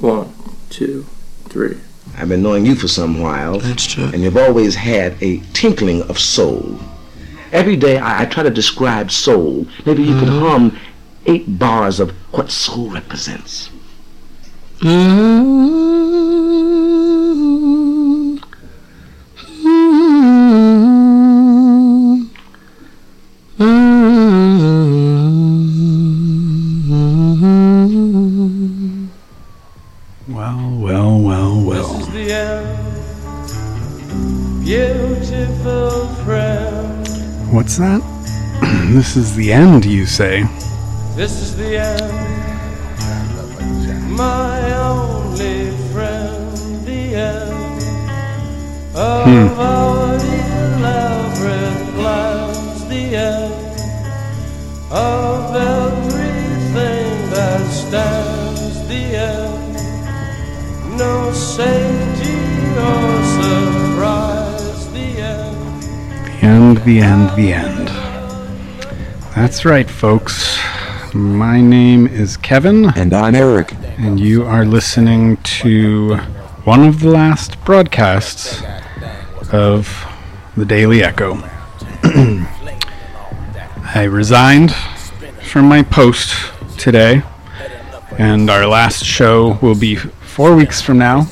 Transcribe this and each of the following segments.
One, two, three. I've been knowing you for some while. That's true. And you've always had a tinkling of soul. Every day I, I try to describe soul. Maybe you could mm-hmm. hum eight bars of what soul represents. Well, this is the end, you say? This is the end, my only friend. The end of hmm. our elaborate plans. The end of everything that stands. The end, no safety or surprise. The end. The end, the end, the end. That's right, folks. My name is Kevin, And I'm Eric. and you are listening to one of the last broadcasts of the Daily Echo. I resigned from my post today, and our last show will be four weeks from now.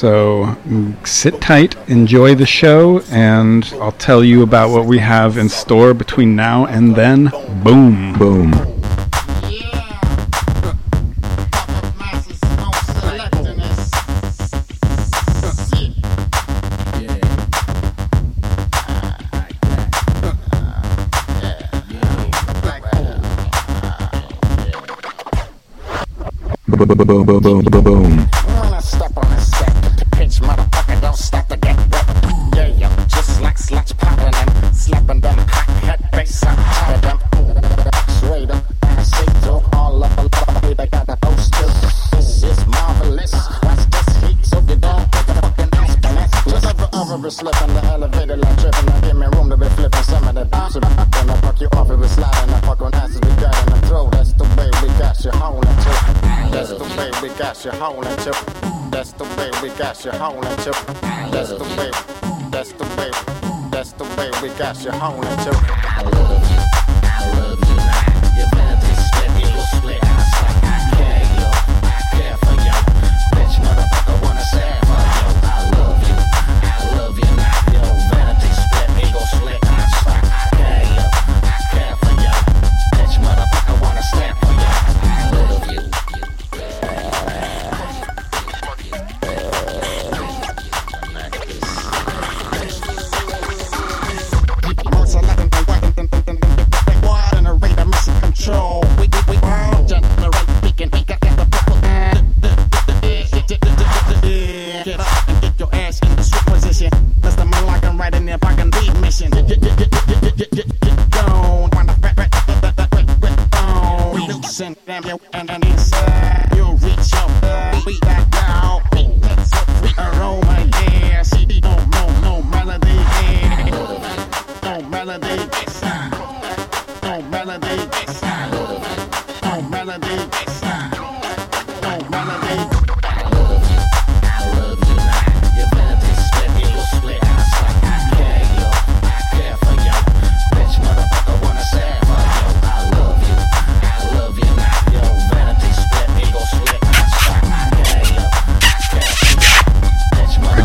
So mm, sit tight, enjoy the show, and I'll tell you about what we have in store between now and then. Boom. Boom. Boom. When I step on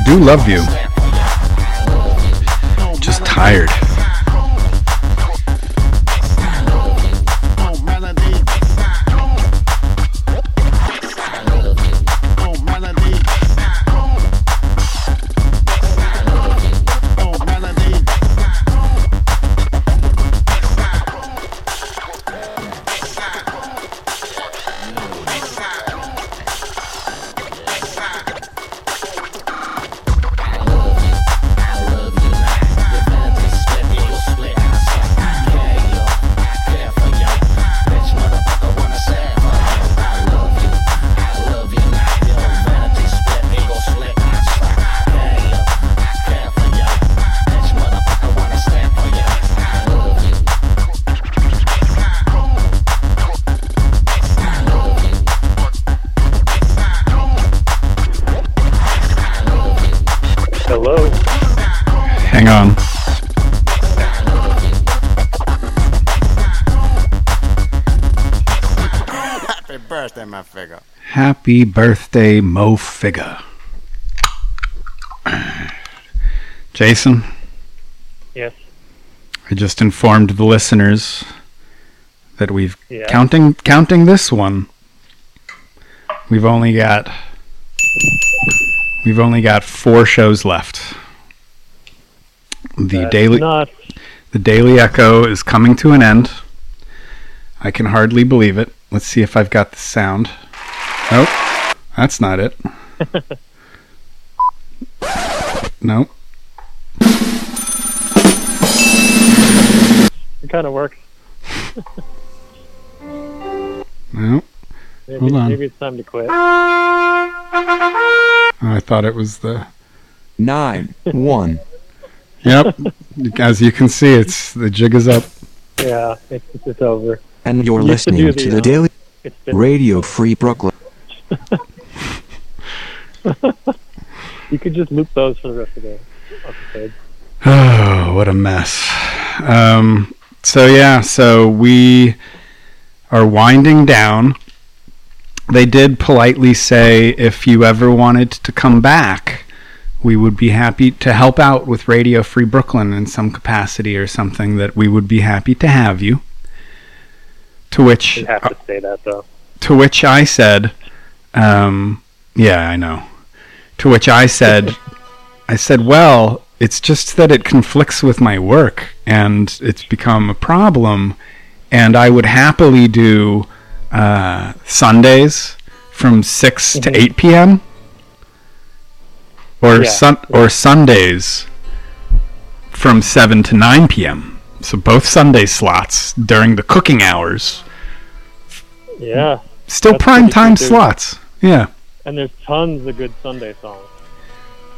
do love you, I love you. Just tired. Happy birthday, Mo Figga. Jason, Yes. I just informed the listeners that we've Yeah. counting counting this one. We've only got we've only got four shows left. The That's daily Not. the Daily Echo is coming to an end. I can hardly believe it. Let's see if I've got the sound. Nope, that's not it. nope. It kind of works. Nope. Maybe, Hold on. maybe it's time to quit. I thought it was the. Nine. One. Yep. As you can see, it's the jig is up. Yeah, it's, it's over. And you're You used to listening to the, the uh, Daily Radio Free Brooklyn. You could just loop those for the rest of the episode. Oh, what a mess. Um, so yeah, so we are winding down. They did politely say if you ever wanted to come back, we would be happy to help out with Radio Free Brooklyn in some capacity or something that we would be happy to have you. To which have to say that though. to which I said, um, yeah, I know. To which I said, I said, well, it's just that it conflicts with my work and it's become a problem. And I would happily do uh, Sundays from 6 to 8 p.m. Or, Yeah. sun- or Sundays from 7 to 9 p.m. So both Sunday slots during the cooking hours. Yeah, Still prime time slots. Yeah. and there's tons of good Sunday songs.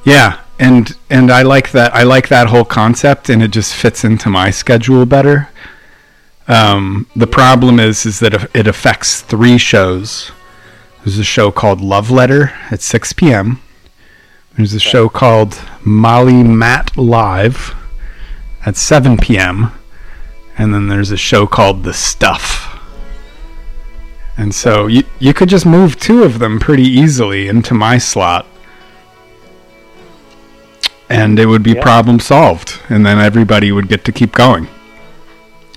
Yeah, and and I like that. I like that whole concept, and it just fits into my schedule better. Um, the problem is, is that it- it affects three shows. There's a show called Love Letter at 6 p.m. There's a show called Molly Matt Live at 7 p.m. And then there's a show called The Stuff. And so you you could just move two of them pretty easily into my slot and it would be Yeah. problem solved and then everybody would get to keep going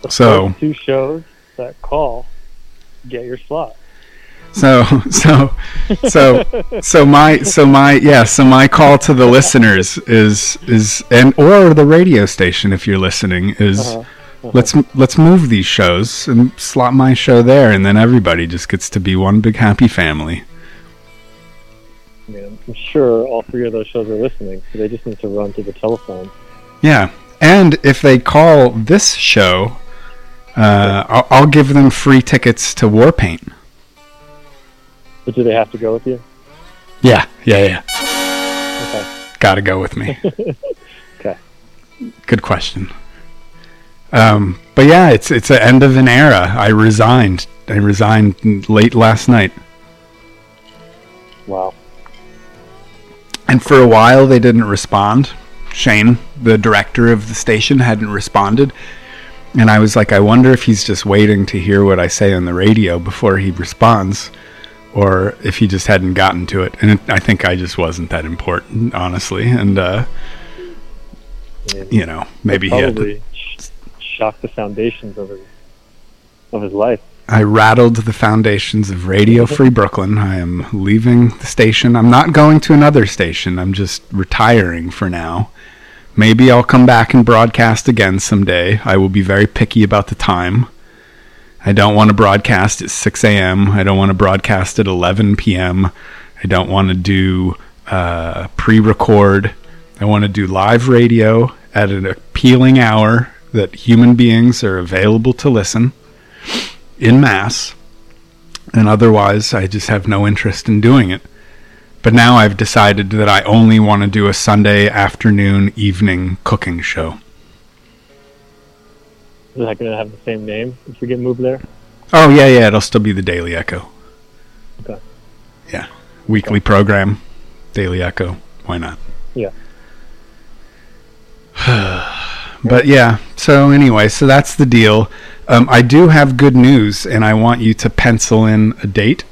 The So- two shows that call get your slot. so so so so my so my yeah so my call to the listeners is is and or the radio station if you're listening is Uh-huh. Let's let's move these shows and slot my show there and then everybody just gets to be one big happy family I mean, I'm sure all three of those shows are listening, so they just need to run to the telephone. yeah and if they call this show uh, I'll, I'll give them free tickets to Warpaint. But do they have to go with you? Yeah, yeah, yeah. Okay. Gotta go with me. Okay. Good question. Um, but yeah, it's it's the end of an era. I resigned. I resigned late last night, Wow. and for a while they didn't respond. Shane, the director of the station, hadn't responded, and I was like, I wonder if he's just waiting to hear what I say on the radio before he responds, or if he just hadn't gotten to it. And it, I think I just wasn't that important, honestly. And uh, mean, you know, maybe he had. To, shocked the foundations of his of his life. I rattled the foundations of Radio Free Brooklyn. I am leaving the station. I'm not going to another station. I'm just retiring for now. Maybe I'll come back and broadcast again someday. I will be very picky about the time. I don't want to broadcast at 6 a.m. I don't want to broadcast at 11 p.m. I don't want to do uh, pre record. I want to do live radio at an appealing hour that human beings are available to listen in mass, and otherwise I just have no interest in doing it. But now I've decided that I only want to do a Sunday afternoon evening cooking show. Is that going to have the same name if we get moved there? Oh yeah, yeah, it'll still be the Daily Echo. Okay. Yeah, weekly program, Daily Echo. Why not? Yeah. But yeah, so anyway, so that's the deal. Um, I do have good news, and I want you to pencil in a date.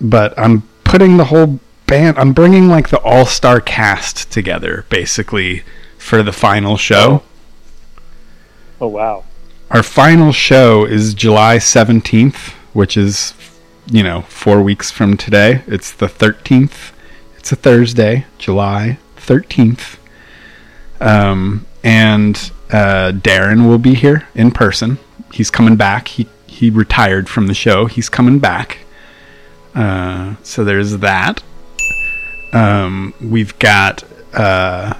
But I'm putting the whole band, I'm bringing like the all star cast together, basically, for the final show. Oh wow. Our final show is July 17th, which is, you know, four weeks from today. It's the 13th. It's a Thursday, July 13th. Um, and uh, Darren will be here in person. He's coming back. He, he retired from the show. He's coming back. Uh, so there's that. Um, we've got. Uh,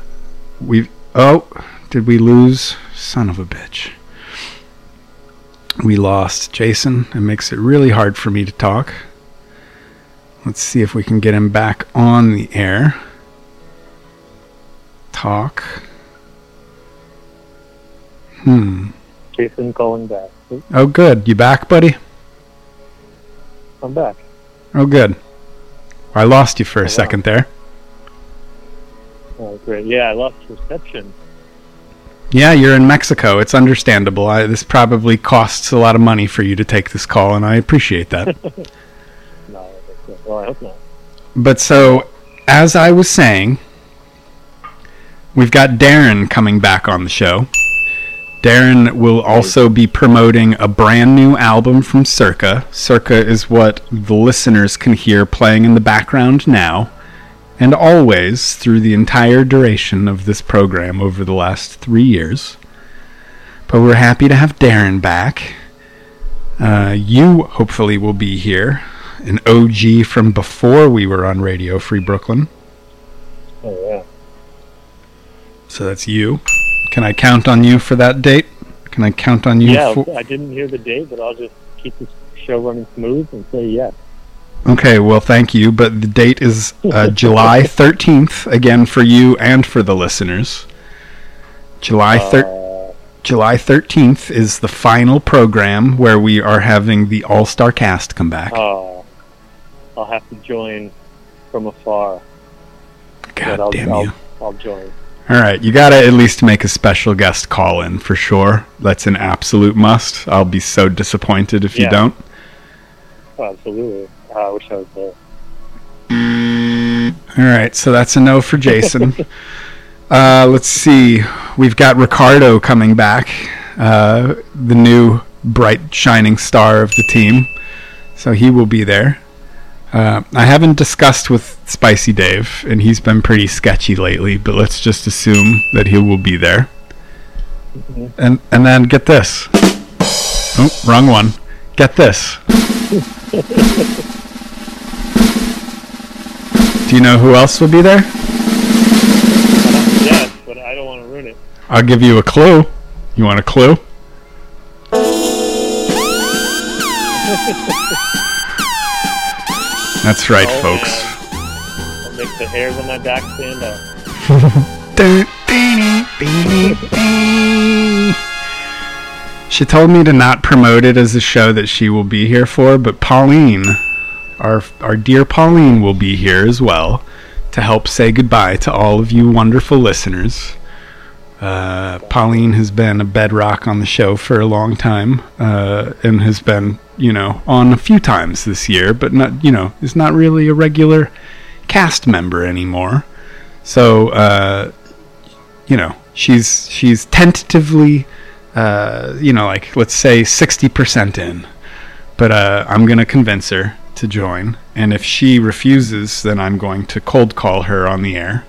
we've. Oh, did we lose? Son of a bitch we lost Jason. It makes it really hard for me to talk. Let's see if we can get him back on the air. Talk. Hmm. Jason calling back. Oh, good. You back, buddy? I'm back. Oh, good. I lost you for a wow. second there. Oh, great. Yeah, I lost reception. Yeah, you're in Mexico. It's understandable. I, this probably costs a lot of money for you to take this call, and I appreciate that. No, well, I hope not. But so, as I was saying, we've got Darren coming back on the show. Darren will also be promoting a brand new album from Circa. Circa is what the listeners can hear playing in the background now and always through the entire duration of this program over the last three years. But we're happy to have Darren back. Uh, you hopefully will be here an OG from before we were on Radio Free Brooklyn. Oh yeah. So that's you. Can I count on you for that date? Can I count on you yeah, for I didn't hear the date, but I'll just keep the show running smooth and say yes. Okay, well thank you, but the date is uh, July 13th again for you and for the listeners. July thir- Uh, July 13th is the final program where we are having the All-Star cast come back. uh, I'll have to join from afar. God but I'll, damn I'll, you. I'll join. All right, you got to at least make a special guest call in for sure. That's an absolute must. I'll be so disappointed if you don't. Oh, absolutely. Uh, I wish I was there. All right, so that's a no for Jason. uh, let's see. We've got Ricardo coming back, uh, the new bright shining star of the team. So he will be there. Uh, I haven't discussed with Spicy Dave, and he's been pretty sketchy lately. But let's just assume that he will be there. And and then get this. Oh, wrong one. Get this. Do you know who else will be there? Yes, but I don't want to ruin it. I'll give you a clue. You want a clue? That's right, Oh, folks. I'll make the hairs on my back stand up. She told me to not promote it as a show that she will be here for, but Pauline, our our dear Pauline, will be here as well to help say goodbye to all of you wonderful listeners. Uh, Pauline has been a bedrock on the show for a long time, uh, and has been, you know, on a few times this year, but not, you know, is not really a regular cast member anymore. So, uh, you know, she's she's tentatively, uh, you know, like let's say sixty percent in, but uh, I'm gonna convince her to join, and if she refuses, then I'm going to cold call her on the air,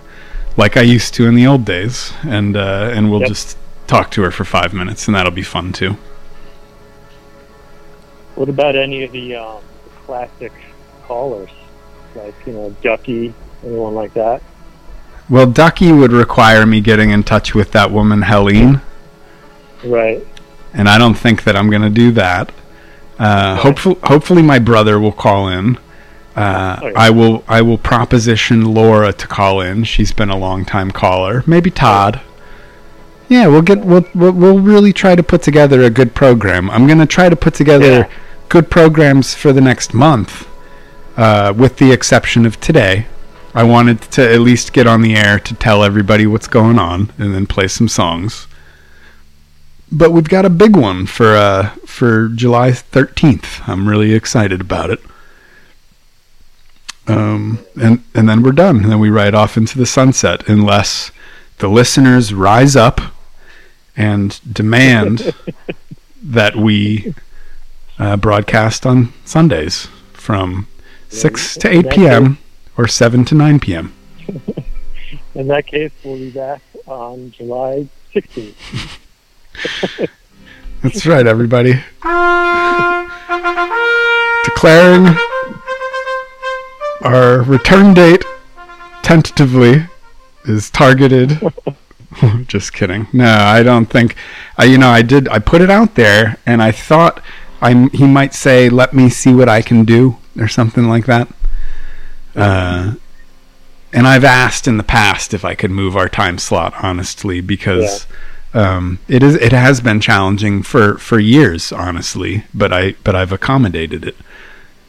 like I used to in the old days, and uh, and we'll Yep. just talk to her for five minutes, and that'll be fun too. What about any of the um, classic callers, like you know Ducky, anyone like that? Well, Ducky would require me getting in touch with that woman Helene. Right. and I don't think that I'm going to do that. Uh, hopefully, hopefully, my brother will call in. Uh, Oh, yeah. I will. I will proposition Laura to call in. She's been a long time caller. Maybe Todd. Yeah, we'll get. We'll, we'll we'll really try to put together a good program. I'm going to try to put together Yeah. Good programs for the next month, uh, with the exception of today. I wanted to at least get on the air to tell everybody what's going on and then play some songs. But we've got a big one for uh, for July 13th. I'm really excited about it. Um, and and then we're done. And then we ride off into the sunset, unless the listeners rise up and demand that we uh, broadcast on Sundays from six to eight p.m. or seven to nine p.m. In that case, we'll be back on July 16th. That's right, everybody. Declaring our return date tentatively is targeted. Just kidding. No, I don't think. I, you know, I did. I put it out there, and I thought I he might say, "Let me see what I can do," or something like that. Uh, and I've asked in the past if I could move our time slot, honestly, because um, it is it has been challenging for for years, honestly. But I but I've accommodated it.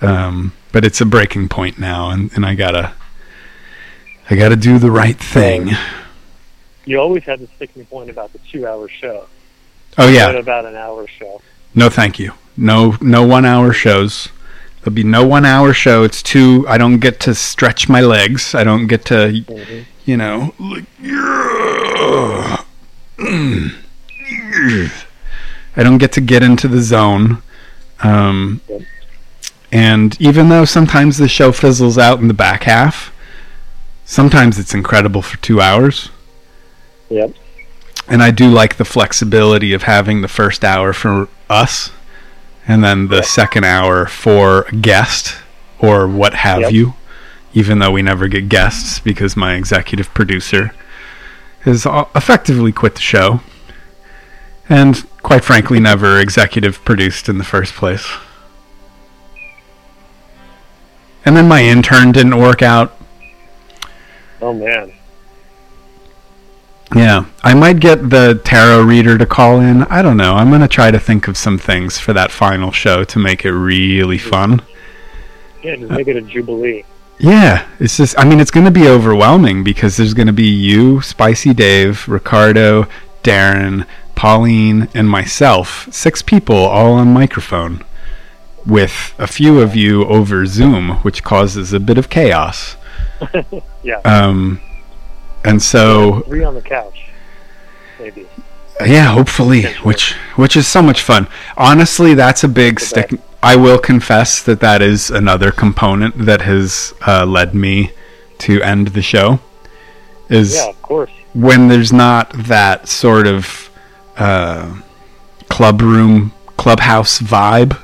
Um, but it's a breaking point now, and, and I gotta I gotta do the right thing. You always had the sticking point about the two-hour show. Oh yeah, about an hour show? no, thank you. No no one hour shows. There'll be no one hour show. It's too. I don't get to stretch my legs. I don't get to, Mhm. you know, like, yeah. I don't get to get into the zone. Um, and even though sometimes the show fizzles out in the back half, sometimes it's incredible for two hours. Yep. And I do like the flexibility of having the first hour for us and then the second hour for guest or what have Yep. you, even though we never get guests because my executive producer has effectively quit the show and quite frankly never executive produced in the first place. And then my intern didn't work out. Oh man. Yeah, I might get the tarot reader to call in. I don't know. I'm going to try to think of some things for that final show to make it really fun. Yeah, just make it a jubilee. Yeah, it's just, I mean, it's going to be overwhelming because there's going to be you, Spicy Dave, Ricardo, Darren, Pauline, and myself. Six people all on microphone with a few of you over Zoom, which causes a bit of chaos. Yeah. Um, and so Three on the couch. Maybe. Yeah, hopefully, which which is so much fun. Honestly, that's a big stick. I will confess that that is another component that has uh, led me to end the show. Is Yeah, of course. when there's not that sort of uh, club room, clubhouse vibe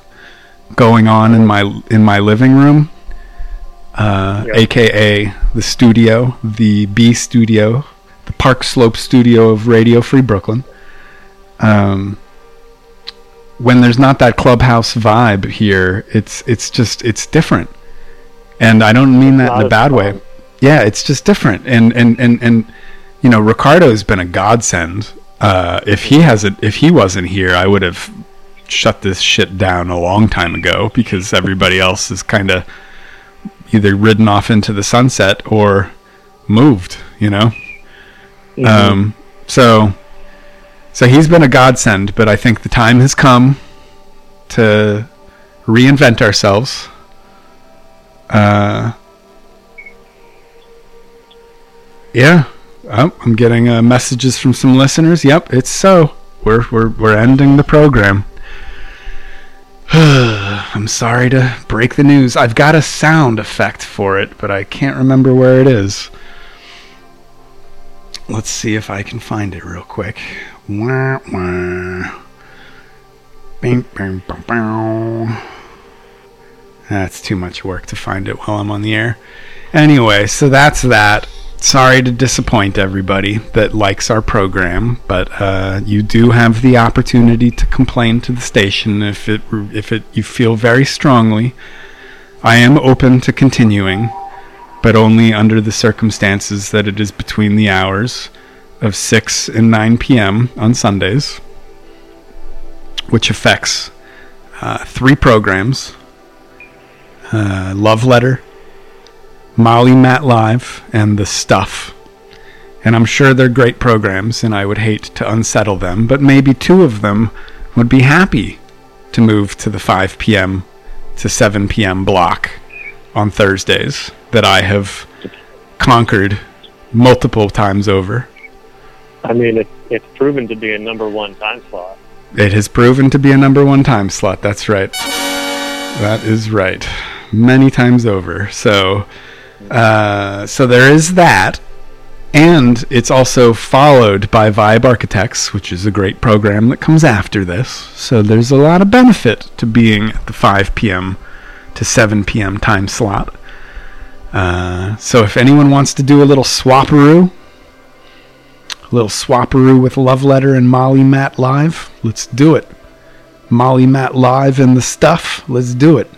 going on in my in my living room, uh, Yeah. aka the studio, the B studio, the Park Slope studio of Radio Free Brooklyn. Um, when there's not that clubhouse vibe here, it's it's just it's different, and I don't mean that in a bad way. Yeah, it's just different, and and and and you know, Ricardo's been a godsend. Uh, if he hasn't, if he wasn't here, I would have shut this shit down a long time ago because everybody else is kind of either ridden off into the sunset or moved. You know. Mm-hmm. Um, so, so he's been a godsend, but I think the time has come to reinvent ourselves. Uh, yeah, oh, I'm getting uh, messages from some listeners. Yep, it's so. We're we're we're ending the program. I'm sorry to break the news. I've got a sound effect for it, but I can't remember where it is. Let's see if I can find it real quick. Wah, wah. Bing, bing. That's too much work to find it while I'm on the air. Anyway, so that's that. Sorry to disappoint everybody that likes our program, but uh, you do have the opportunity to complain to the station if it if it you feel very strongly. I am open to continuing but only under the circumstances that it is between the hours of 6 and 9 p.m. on Sundays, which affects uh, three programs uh, Love Letter, Molly Matt Live and The Stuff. And I'm sure they're great programs, and I would hate to unsettle them, but maybe two of them would be happy to move to the 5 p.m. to 7 p.m. block on Thursdays that I have conquered multiple times over. I mean, it, it's proven to be a number one time slot. It has proven to be a number one time slot. That's right. That is right. Many times over. So, uh, so there is that, and it's also followed by Vibe Architects, which is a great program that comes after this. So there's a lot of benefit to being at the 5 p.m. to 7 p.m. time slot. Uh, so if anyone wants to do a little swapperoo, a little swapperoo with Love Letter and Molly Matt live, let's do it. Molly Matt live and the stuff, let's do it.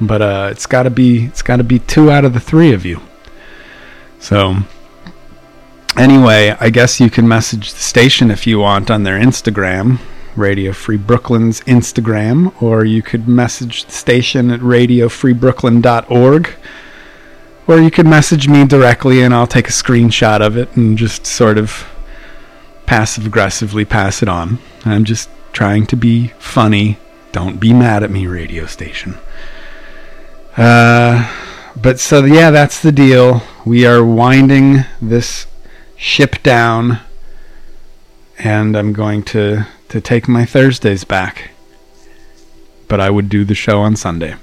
But uh, it's got to be it's got to be two out of the three of you. So anyway, I guess you can message the station if you want on their Instagram, Radio Free Brooklyn's Instagram, or you could message the station at radiofreebrooklyn.org. Or you could message me directly and I'll take a screenshot of it and just sort of passive aggressively pass it on. I'm just trying to be funny. Don't be mad at me, radio station. Uh, but so, yeah, that's the deal. We are winding this ship down, and I'm going to, to take my Thursdays back. But I would do the show on Sunday.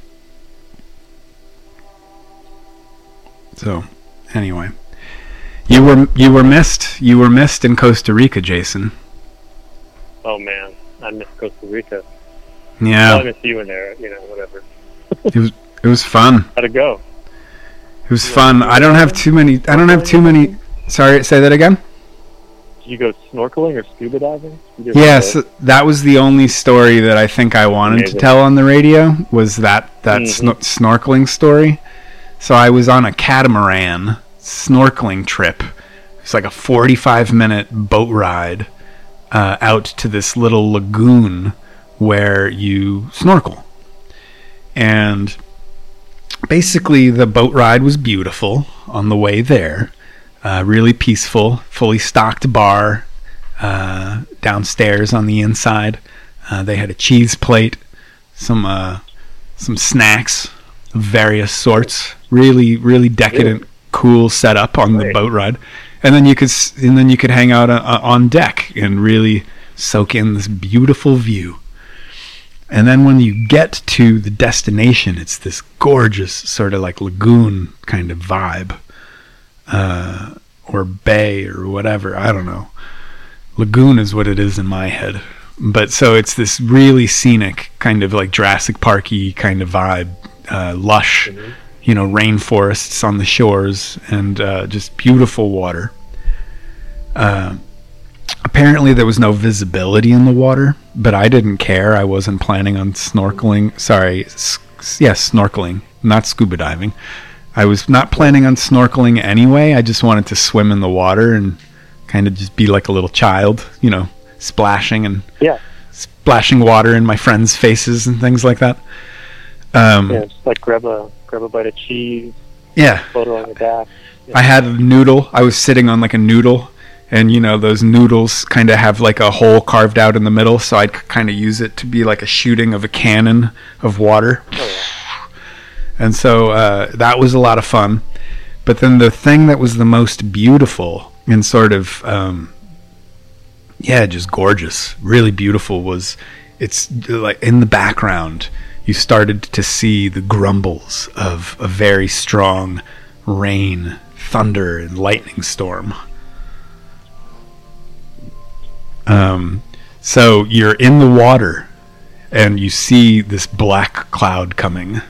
So, anyway, you were you were missed. You were missed in Costa Rica, Jason. Oh man, I miss Costa Rica. Yeah, Well, I miss you in there. You know, whatever. it was it was fun. How'd it go? It was fun. I don't have too many. I don't have too many. Sorry, say that again. Did you go snorkeling or scuba diving? Yes, that was the only story that I think I wanted to tell on the radio was that that Mhm. sno- snorkeling story. So I was on a catamaran snorkeling trip. It's like a 45 minute boat ride uh, out to this little lagoon where you snorkel. And basically, the boat ride was beautiful on the way there. Uh, really peaceful, fully stocked bar uh, downstairs on the inside. Uh, they had a cheese plate, some uh, some snacks of various sorts. Really, really decadent, cool setup on the boat ride. And then you could and then you could hang out uh, on deck and really soak in this beautiful view. And then when you get to the destination, it's this gorgeous sort of like lagoon kind of vibe, uh, or bay or whatever. I don't know. Lagoon is what it is in my head. But so it's this really scenic kind of like Jurassic Parky kind of vibe, uh, lush, you know, rainforests on the shores and uh, just beautiful water. Uh, apparently there was no visibility in the water, but I didn't care. I wasn't planning on snorkeling. Sorry, s- yes, snorkeling, not scuba diving. I was not planning on snorkeling anyway. I just wanted to swim in the water and kind of just be like a little child, you know, splashing and Yeah. splashing water in my friends' faces and things like that. Um, Yeah, just like grab a grab a bite of cheese, yeah, photo on the back. I had a noodle. I was sitting on like a noodle, and you know those noodles kind of have like a hole carved out in the middle, so I'd kind of use it to be like a shooting of a cannon of water. And so uh, that was a lot of fun. But then the thing that was the most beautiful and sort of, um, yeah, just gorgeous, really beautiful was it's like in the background you started to see the grumbles of a very strong rain, thunder, and lightning storm. Um, so you're in the water and you see this black cloud coming,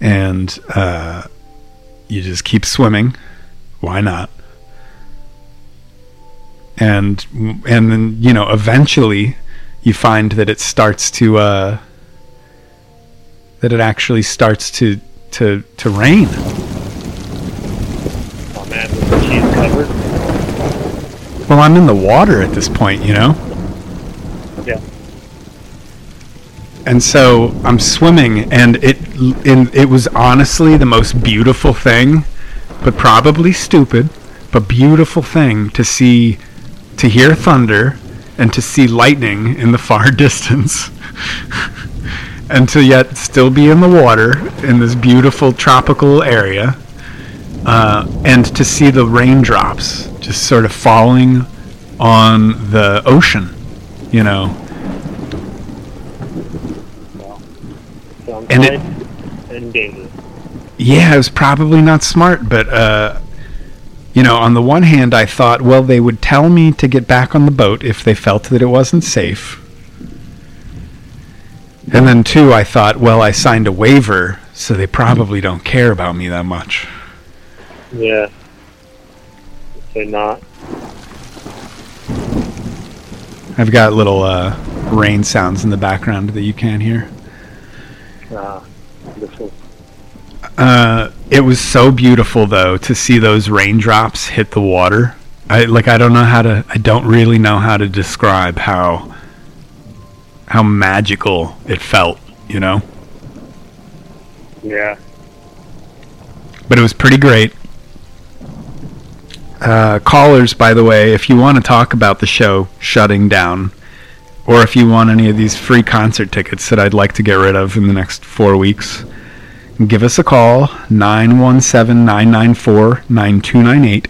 and uh, you just keep swimming. Why not? And and then you know eventually you find that it starts to uh, that it actually starts to to to rain. Oh man, cheese covered? Well, I'm in the water at this point, you know. Yeah. and so I'm swimming, and it in, it was honestly the most beautiful thing, but probably stupid, but beautiful thing to see, to hear thunder, and to see lightning in the far distance, and to yet still be in the water in this beautiful tropical area, uh, and to see the raindrops just sort of falling on the ocean, you know. Sounds And it- and dangerous. Yeah, it was probably not smart, but uh, you know, on the one hand, I thought, well, they would tell me to get back on the boat if they felt that it wasn't safe. And then two, I thought, well, I signed a waiver, so they probably don't care about me that much. Yeah. Say not. I've got little uh, rain sounds in the background that you can't hear. Ah, wonderful. Uh, it was so beautiful though to see those raindrops hit the water. I like I don't know how to I don't really know how to describe how how magical it felt, you know? Yeah. But it was pretty great. Uh, callers, by the way, if you want to talk about the show shutting down, or if you want any of these free concert tickets that I'd like to get rid of in the next four weeks, give us a call 917 994 9298.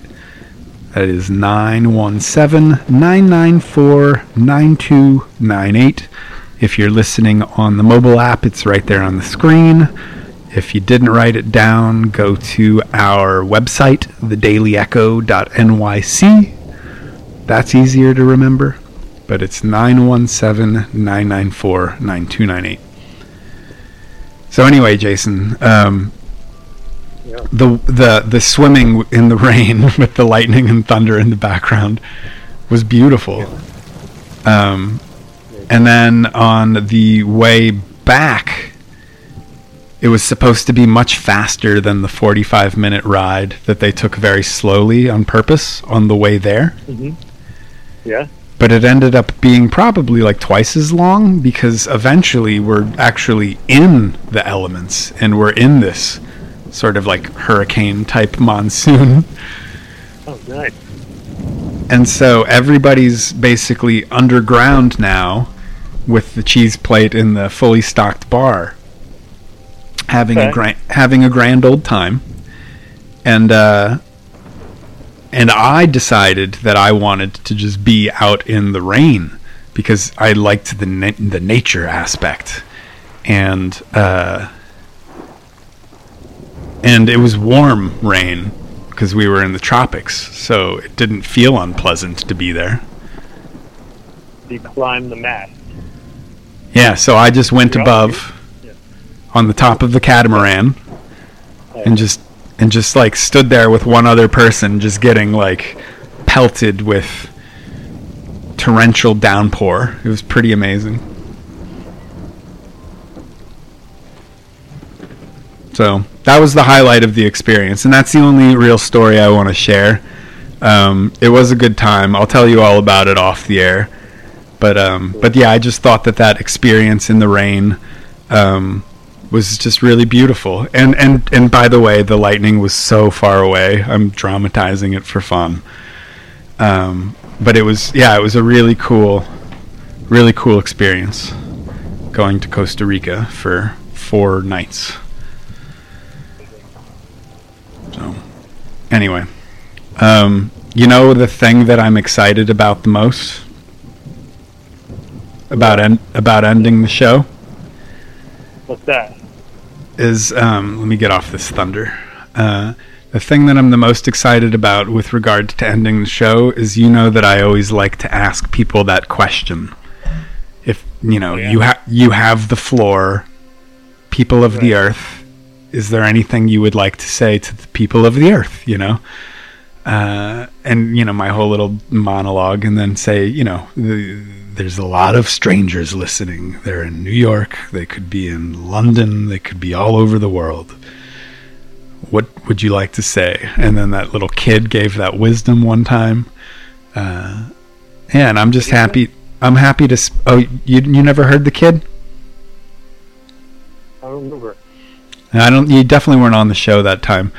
That is 917 994 9298. If you're listening on the mobile app, it's right there on the screen. If you didn't write it down, go to our website, thedailyecho.nyc. That's easier to remember, but it's 917 994 9298. So, anyway, Jason, um, Yeah. the, the, the swimming in the rain with the lightning and thunder in the background was beautiful. Um, and then on the way back, it was supposed to be much faster than the 45 minute ride that they took very slowly on purpose on the way there. Mm-hmm. Yeah. But it ended up being probably like twice as long because eventually we're actually in the elements and we're in this sort of like hurricane type monsoon. Mm-hmm. Oh, nice. And so everybody's basically underground now with the cheese plate in the fully stocked bar, having a grand having a grand old time. And uh, and I decided that I wanted to just be out in the rain because I liked the na- the nature aspect, and uh, and it was warm rain because we were in the tropics, so it didn't feel unpleasant to be there. You climb the mast. Yeah, so I just went above. On the top of the catamaran and just and just like stood there with one other person just getting like pelted with torrential downpour. It was pretty amazing. So that was the highlight of the experience, and that's the only real story I want to share. Um, it was a good time. I'll tell you all about it off the air. But um, but yeah, I just thought that that experience in the rain um, was just really beautiful. And and and by the way, the lightning was so far away. I'm dramatizing it for fun. Um, but it was yeah, it was a really cool, really cool experience going to Costa Rica for four nights. So anyway, um, you know the thing that I'm excited about the most about en- about ending the show What's that? is um, let me get off this thunder. Uh, the thing that I'm the most excited about with regard to ending the show is you know that I always like to ask people that question. If you know Yeah. you have you have the floor, people of the earth, is there anything you would like to say to the people of the earth? You know, uh, and you know my whole little monologue, and then say you know. The, there's a lot of strangers listening. They're in New York. They could be in London. They could be all over the world. What would you like to say? And then that little kid gave that wisdom one time. Uh, yeah, and I'm just happy. I'm happy to. Sp- oh, you you never heard the kid? I don't remember. I don't. You definitely weren't on the show that time.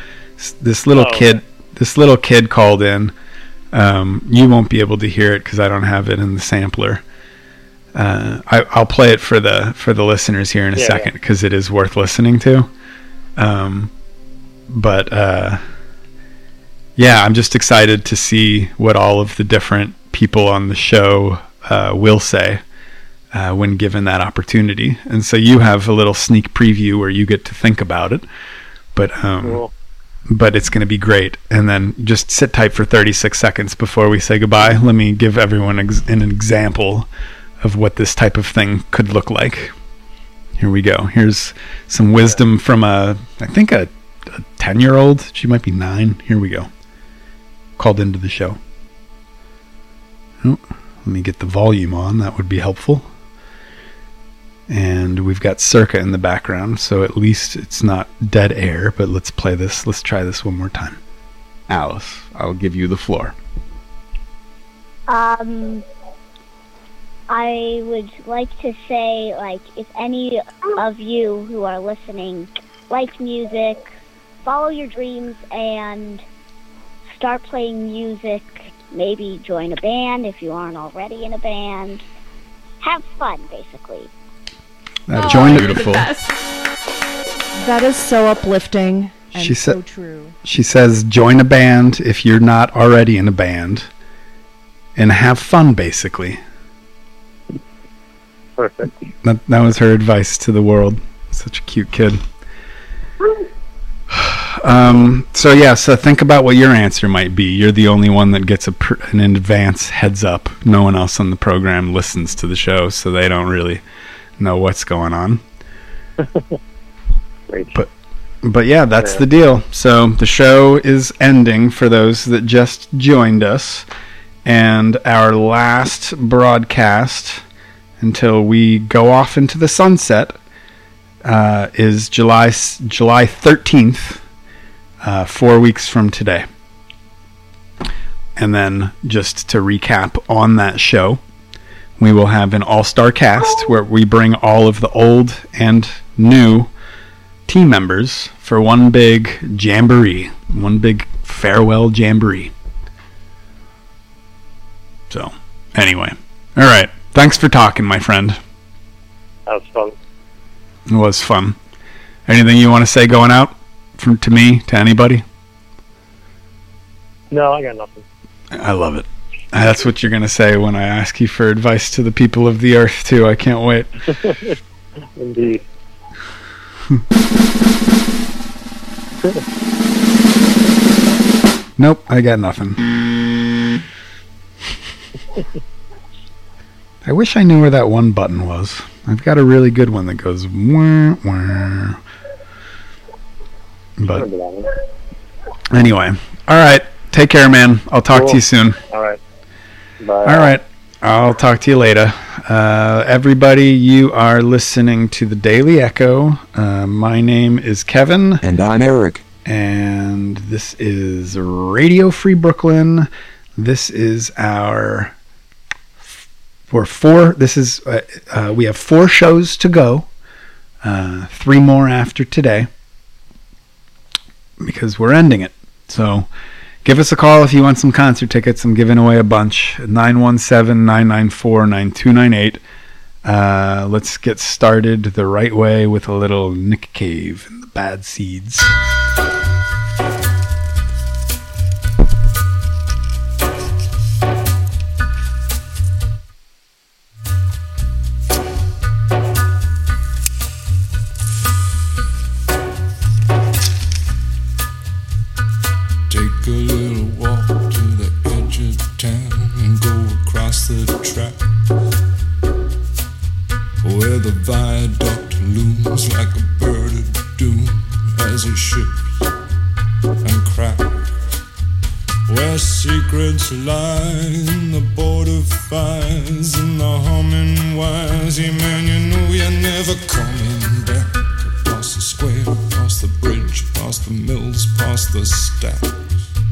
This little Oh, kid. This little kid called in. Um, you won't be able to hear it because I don't have it in the sampler. Uh, I, I'll play it for the for the listeners here in a Yeah, second because it is worth listening to. Um, but uh, yeah, I'm just excited to see what all of the different people on the show uh, will say uh, when given that opportunity. And so you have a little sneak preview where you get to think about it. But um, Cool. but it's going to be great. And then just sit tight for 36 seconds before we say goodbye. Let me give everyone ex- an example of what this type of thing could look like. Here we go. Here's some wisdom from a, I think a, a 10 year old. She might be nine. Here we go. Called into the show. Oh, let me get the volume on. That would be helpful. And we've got Circa in the background, so at least it's not dead air. But let's play this. Let's try this one more time. Alice, I'll give you the floor. Um, I would like to say, like, if any of you who are listening like music, follow your dreams and start playing music. Maybe join a band if you aren't already in a band. Have fun, basically. That Oh, joined you're the beautiful. best. That is so uplifting and She so true. She says, join a band if you're not already in a band, and have fun. Basically, Perfect. that that was her advice to the world. Such a cute kid. Um, so yeah, so think about what your answer might be. You're the only one that gets a pr- an advance heads up. No one else on the program listens to the show, so they don't really know what's going on. But but yeah, that's the deal. So the show is ending for those that just joined us, and our last broadcast until we go off into the sunset uh, is July July thirteenth, uh, four weeks from today. And then just to recap on that show, we will have an all-star cast where we bring all of the old and new team members for one big jamboree, one big farewell jamboree. So, anyway, all right. Thanks for talking, my friend. That was fun. It was fun. Anything you want to say going out from to me to anybody? No, I got nothing. I love it. That's what you're gonna say when I ask you for advice to the people of the earth too. I can't wait. Indeed. Nope, I got nothing. I wish I knew where that one button was. I've got a really good one that goes wah, wah. But Remember that one. anyway, all right. Take care, man. I'll talk to you soon. All right. Bye. All right. I'll talk to you later. Uh, everybody, you are listening to the Daily Echo. Uh, my name is Kevin. And I'm Eric. and this is Radio Free Brooklyn. This is our for four. This is uh, uh, we have four shows to go. Uh, three more after today because we're ending it. So give us a call if you want some concert tickets. I'm giving away a bunch. 917 994 9298. Uh, let's get started the right way with a little Nick Cave and the Bad Seeds. A little walk to the edge of town and go across the track where the viaduct looms like a bird of doom as it ships and cracks. Where secrets lie in the border fires and the humming wires. Yeah, man, you know you're never coming back. Across the square, across the bridge, past the mills, past the stacks.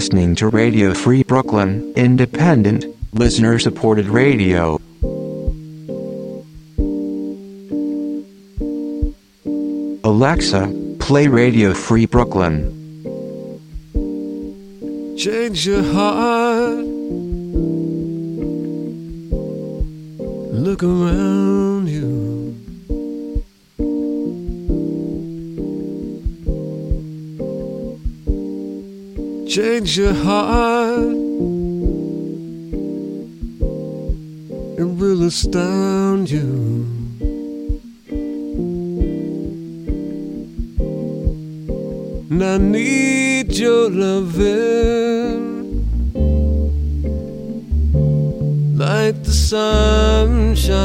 listening to Radio Free Brooklyn, independent, listener supported radio. Alexa, play Radio Free Brooklyn. Change your heart. heart and will astound you. And I need your loving like the sunshine.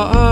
are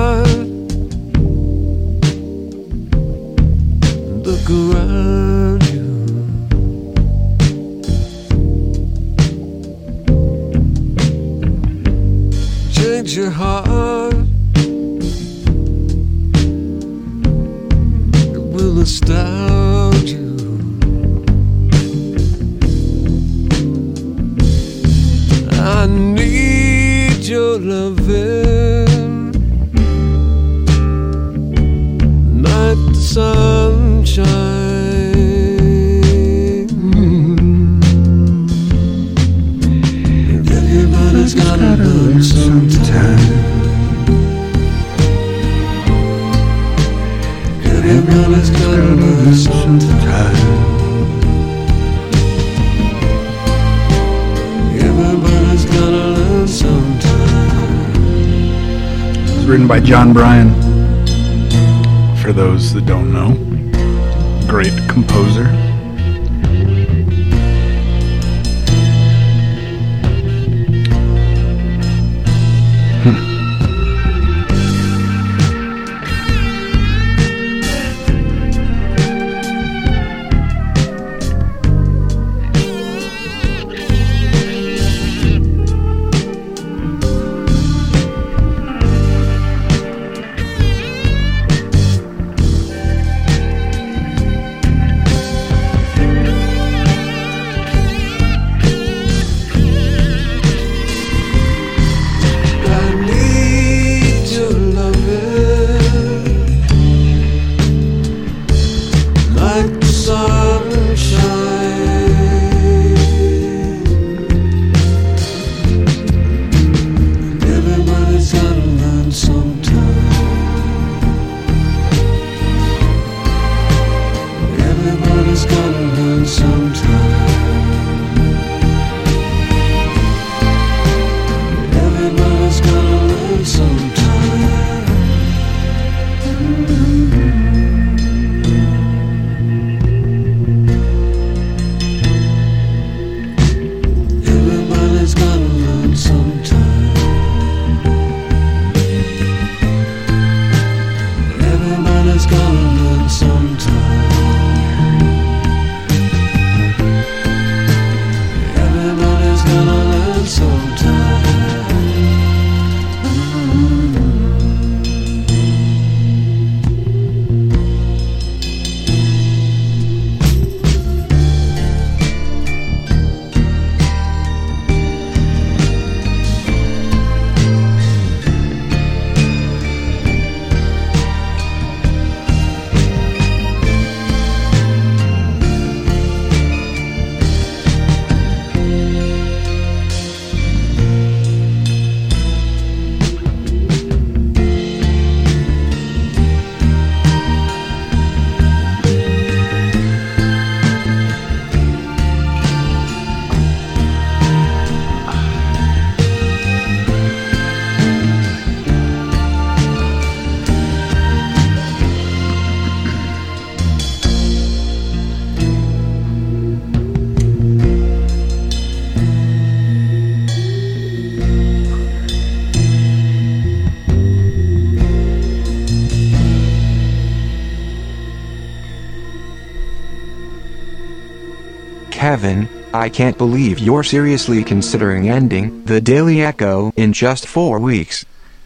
Kevin, I can't believe you're seriously considering ending the Daily Echo in just four weeks.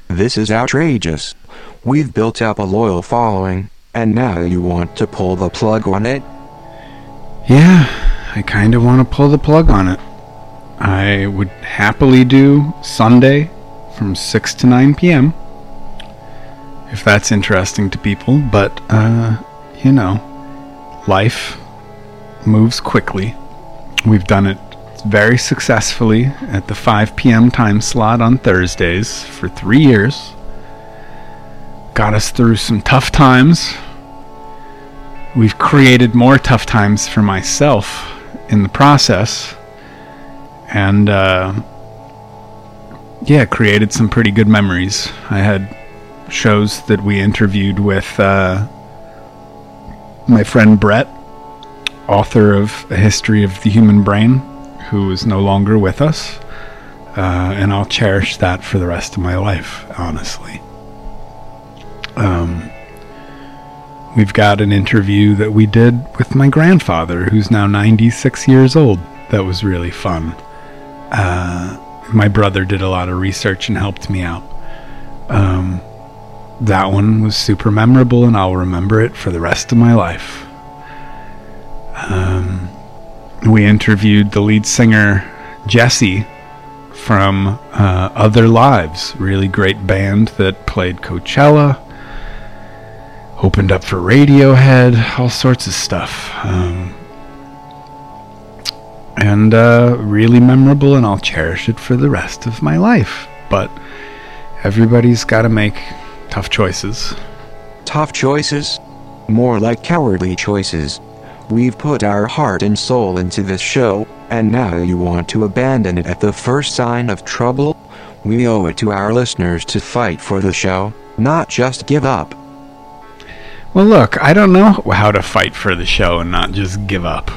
This is outrageous. We've built up a loyal following, and now you want to pull the plug on it? Yeah, I kind of want to pull the plug on it. I would happily do Sunday from 6 to 9 p.m. if that's interesting to people, but, uh, you know, life moves quickly. We've done it very successfully at the 5 p.m. time slot on Thursdays for three years. Got us through some tough times. We've created more tough times for myself in the process. And, uh, yeah, created some pretty good memories. I had shows that we interviewed with uh, my friend Brett, author of A History of the Human Brain, who is no longer with us. Uh, and I'll cherish that for the rest of my life, honestly. Um, we've got an interview that we did with my grandfather, who's now 96 years old. That was really fun. Uh, my brother did a lot of research and helped me out. Um, that one was super memorable, and I'll remember it for the rest of my life. Um, we interviewed the lead singer Jesse from uh, Other Lives, really great band that played Coachella, opened up for Radiohead, all sorts of stuff. Um, and uh, really memorable, and I'll cherish it for the rest of my life. But everybody's got to make tough choices. Tough choices? More like cowardly choices. We've put our heart and soul into this show, and now you want to abandon it at the first sign of trouble? We owe it to our listeners to fight for the show, not just give up. Well, look, I don't know how to fight for the show and not just give up.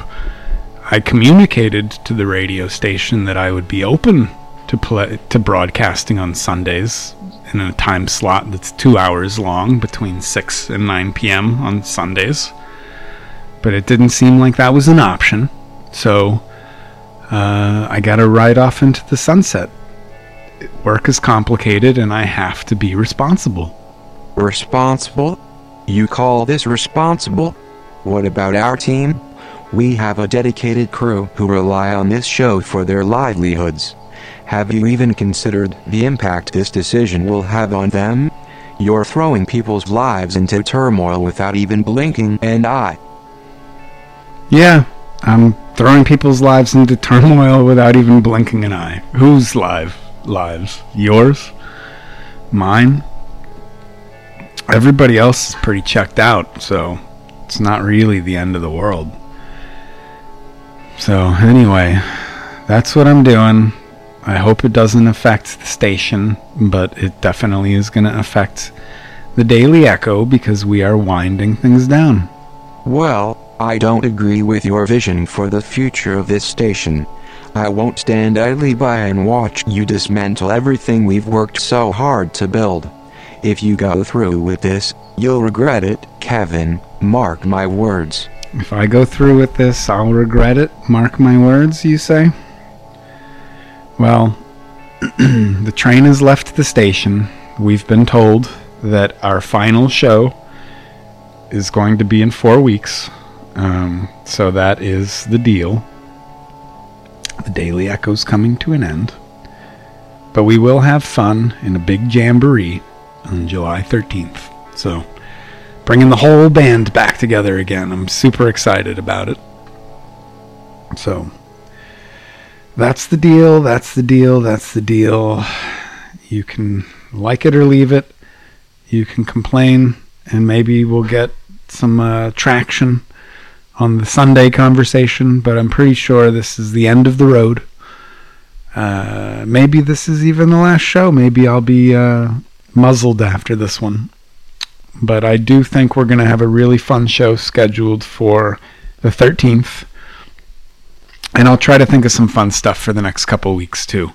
I communicated to the radio station that I would be open to play to broadcasting on Sundays in a time slot that's two hours long between 6 and 9 p.m. on Sundays. But it didn't seem like that was an option, so uh, I got to ride off into the sunset. Work is complicated, and I have to be responsible. Responsible? You call this responsible? What about our team? We have a dedicated crew who rely on this show for their livelihoods. Have you even considered the impact this decision will have on them? You're throwing people's lives into turmoil without even blinking an eye. Yeah, I'm throwing people's lives into turmoil without even blinking an eye. Whose live lives? Yours? Mine? Everybody else is pretty checked out, so it's not really the end of the world. So, anyway, that's what I'm doing. I hope it doesn't affect the station, but it definitely is going to affect the Daily Echo because we are winding things down. Well, I don't agree with your vision for the future of this station. I won't stand idly by and watch you dismantle everything we've worked so hard to build. If you go through with this, you'll regret it, Kevin. Mark my words. If I go through with this, I'll regret it. Mark my words, you say? Well, the train has left the station. We've been told that our final show is going to be in four weeks. Um, so that is the deal. The Daily Echo's coming to an end. But we will have fun in a big jamboree on July 13th. So, bringing the whole band back together again. I'm super excited about it. So, that's the deal. That's the deal. That's the deal. You can like it or leave it. You can complain, and maybe we'll get some uh, traction on the Sunday conversation, but I'm pretty sure this is the end of the road. Uh, maybe this is even the last show. Maybe I'll be uh, muzzled after this one. But I do think we're going to have a really fun show scheduled for the 13th. And I'll try to think of some fun stuff for the next couple weeks too.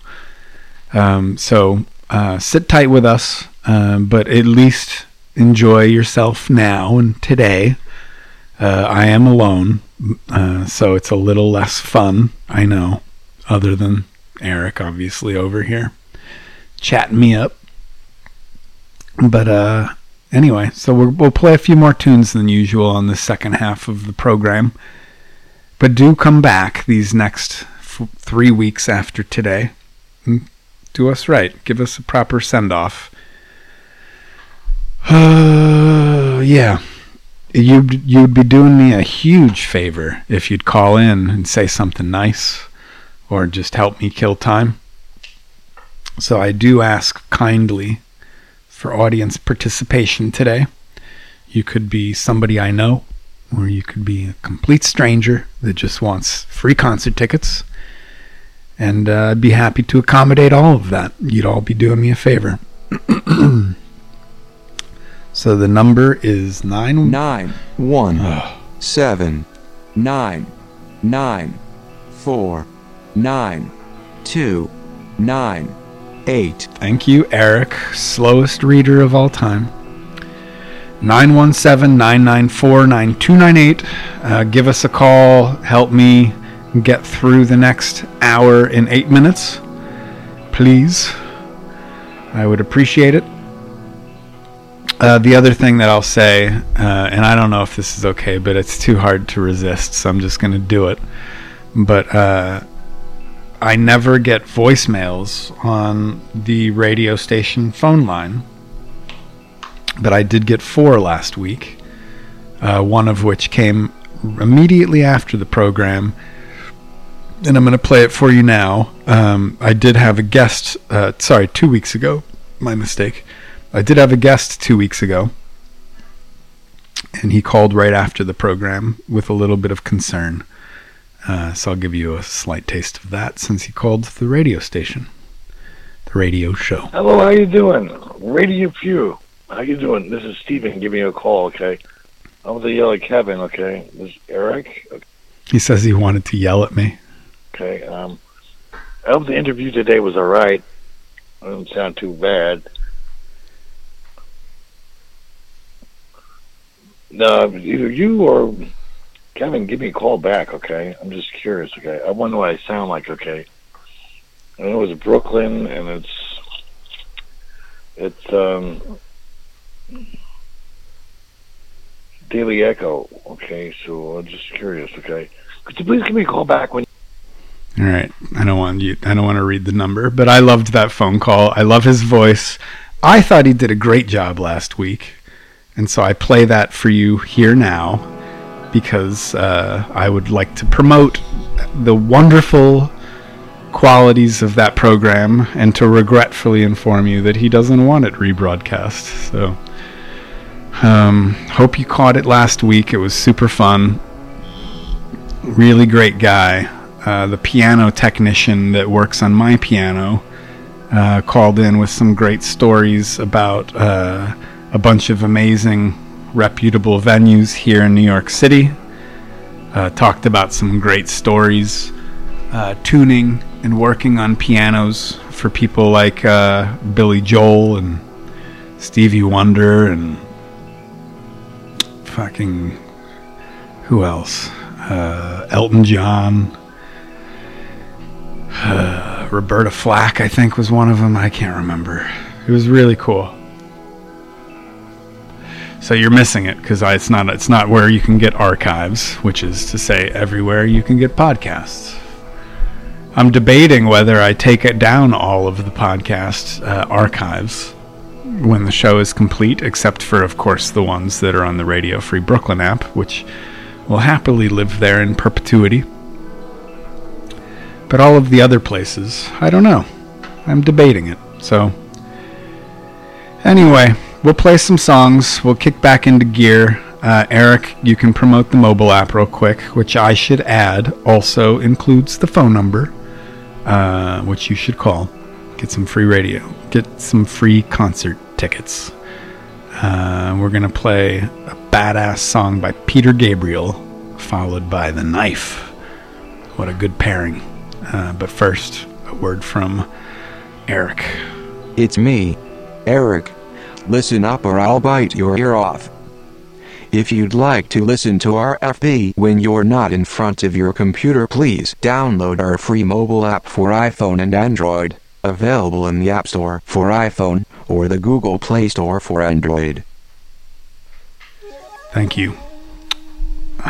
Um, so uh, sit tight with us, uh, but at least enjoy yourself now and today. Uh, I am alone, Uh, so it's a little less fun, I know, other than Eric, obviously, over here chatting me up. But uh, anyway, so we're, we'll play a few more tunes than usual on the second half of the program. But do come back these next f- three weeks after today. and Do us right. Give us a proper send off. Uh, yeah. You'd, you'd be doing me a huge favor if you'd call in and say something nice or just help me kill time. So I do ask kindly for audience participation today. You could be somebody I know, or you could be a complete stranger that just wants free concert tickets. And uh, I'd be happy to accommodate all of that. You'd all be doing me a favor. so the number is nine nine one seven nine nine four nine two nine eight. Thank you, Eric, slowest reader of all time. 917 994 9298. Uh, Give us a call. Help me get through the next hour in eight minutes. Please. I would appreciate it. Uh, the other thing that I'll say, uh, and I don't know if this is okay, but it's too hard to resist, so I'm just going to do it. But uh, I never get voicemails on the radio station phone line, but I did get four last week. Uh, one of which came immediately after the program, and I'm going to play it for you now. Um, I did have a guest, uh, sorry, two weeks ago. My mistake. I did have a guest two weeks ago, and he called right after the program with a little bit of concern. Uh, so I'll give you a slight taste of that since he called the radio station, the radio show. Hello, how you doing? Radio Pew. How you doing? This is Steven giving you a call, okay? I'm the yellow Kevin, okay? This is Eric, He says he wanted to yell at me. okay? Um, I hope the interview today was all right. It didn't sound too bad. No, either you or Kevin, give me a call back, okay? I'm just curious, okay? I wonder what I sound like, okay? I know it's Brooklyn, and it's it's um Daily Echo, okay? So I'm just curious, okay? Could you please give me a call back when? All right, I don't want you. I don't want to read the number, but I loved that phone call. I love his voice. I thought he did a great job last week, and so I play that for you here now because uh, I would like to promote the wonderful qualities of that program and to regretfully inform you that he doesn't want it rebroadcast. So, um, hope you caught it last week. It was super fun. Really great guy. Uh, the piano technician that works on my piano uh, called in with some great stories about uh, a bunch of amazing, reputable venues here in New York City. Uh, talked about some great stories, uh, tuning and working on pianos for people like uh, Billy Joel and Stevie Wonder and fucking who else? Uh, Elton John. Uh, Roberta Flack, I think, was one of them. I can't remember. It was really cool. So you're missing it because it's not it's not where you can get archives, which is to say everywhere you can get podcasts. I'm debating whether I take it down all of the podcast uh, archives when the show is complete, except for, of course, the ones that are on the Radio Free Brooklyn app, which will happily live there in perpetuity. But all of the other places, I don't know. I'm debating it. So, anyway, we'll play some songs. We'll kick back into gear. Uh, Eric, you can promote the mobile app real quick, which I should add also includes the phone number, uh, which you should call. Get some free radio. Get some free concert tickets. Uh, we're going to play a badass song by Peter Gabriel, followed by The Knife. What a good pairing. Uh, but first, a word from Eric. It's me, Eric. Listen up or I'll bite your ear off. If you'd like to listen to RFB when you're not in front of your computer, please download our free mobile app for iPhone and Android, available in the App Store for iPhone or the Google Play Store for Android. Thank you.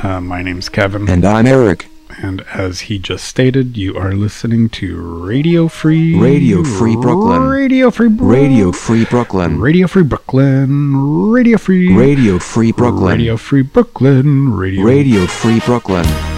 Uh, my name's Kevin. And I'm Eric. And as he just stated, you are listening to Radio Free. Radio Free Brooklyn. Radio Free Brooklyn. Radio Free Brooklyn. Radio Free Brooklyn. Radio Free. Radio Free Brooklyn. Radio Free Brooklyn. Radio. Radio Free Brooklyn. You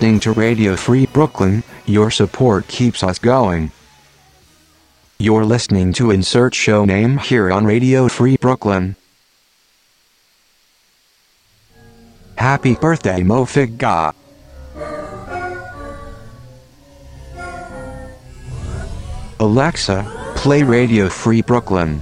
listening to Radio Free Brooklyn. Your support keeps us going. You're listening to Insert Show Name here on Radio Free Brooklyn. Happy birthday, Mo Figga. Alexa, play Radio Free Brooklyn.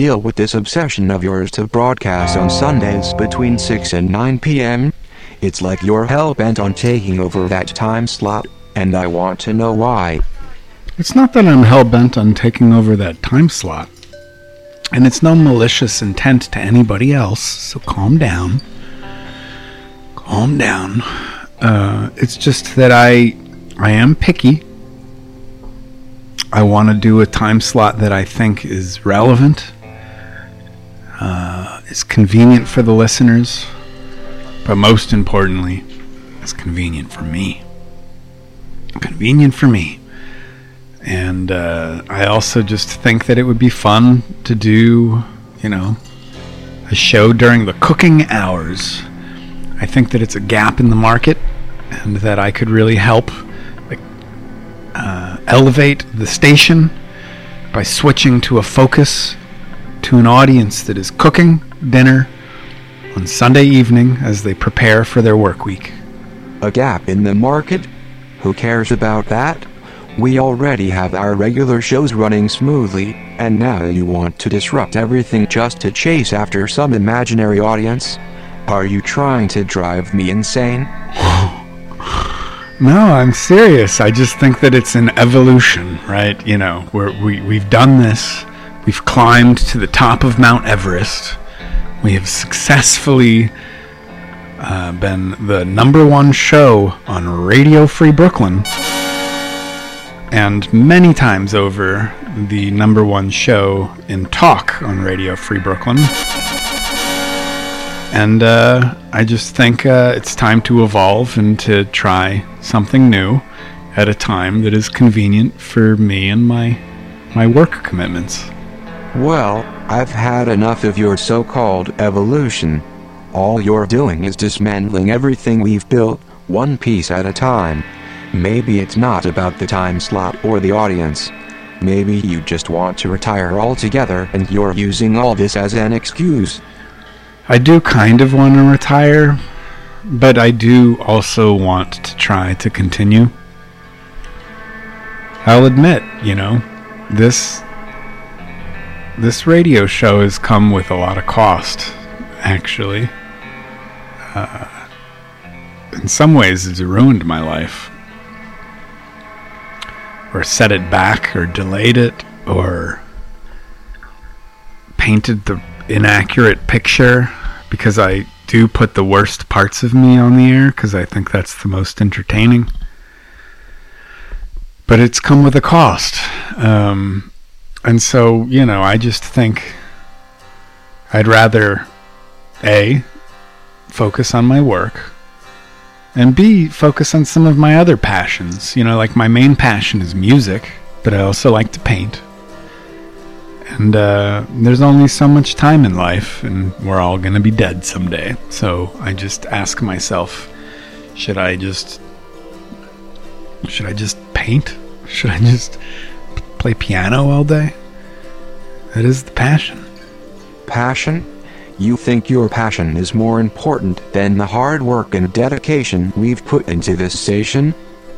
Deal with this obsession of yours to broadcast on Sundays between 6 and 9 p.m.? It's like you're hell bent on taking over that time slot, and I want to know why. It's not that I'm hell bent on taking over that time slot. And it's no malicious intent to anybody else, so calm down. Calm down. Uh, it's just that I I am picky. I want to do a time slot that I think is relevant, convenient for the listeners, but most importantly, it's convenient for me. Convenient for me. And uh, I also just think that it would be fun to do, you know, a show during the cooking hours. I think that it's a gap in the market and that I could really help like, uh, elevate the station by switching to a focus to an audience that is cooking dinner on Sunday evening as they prepare for their work week. A gap in the market? Who cares about that? We already have our regular shows running smoothly, and now you want to disrupt everything just to chase after some imaginary audience? Are you trying to drive me insane? No, I'm serious. I just think that it's an evolution, right? You know, we're, we we've done this. We've climbed to the top of Mount Everest. We have successfully uh, been the number one show on Radio Free Brooklyn, and many times over the number one show in talk on Radio Free Brooklyn. And uh, I just think uh, it's time to evolve and to try something new at a time that is convenient for me and my my work commitments. Well, I've had enough of your so called evolution. All you're doing is dismantling everything we've built, one piece at a time. Maybe it's not about the time slot or the audience. Maybe you just want to retire altogether and you're using all this as an excuse. I do kind of want to retire, but I do also want to try to continue. I'll admit, you know, this this radio show has come with a lot of cost, actually. Uh, in some ways, it's ruined my life. Or set it back, or delayed it, or painted the inaccurate picture because I do put the worst parts of me on the air because I think that's the most entertaining. But it's come with a cost. Um, and so, you know, I just think I'd rather A, focus on my work, and B, focus on some of my other passions. You know, like my main passion is music, but I also like to paint. And uh, there's only so much time in life, and we're all going to be dead someday. So I just ask myself, should I just should I just paint? Should I just play piano all day? That is the passion. Passion? You think your passion is more important than the hard work and dedication we've put into this station?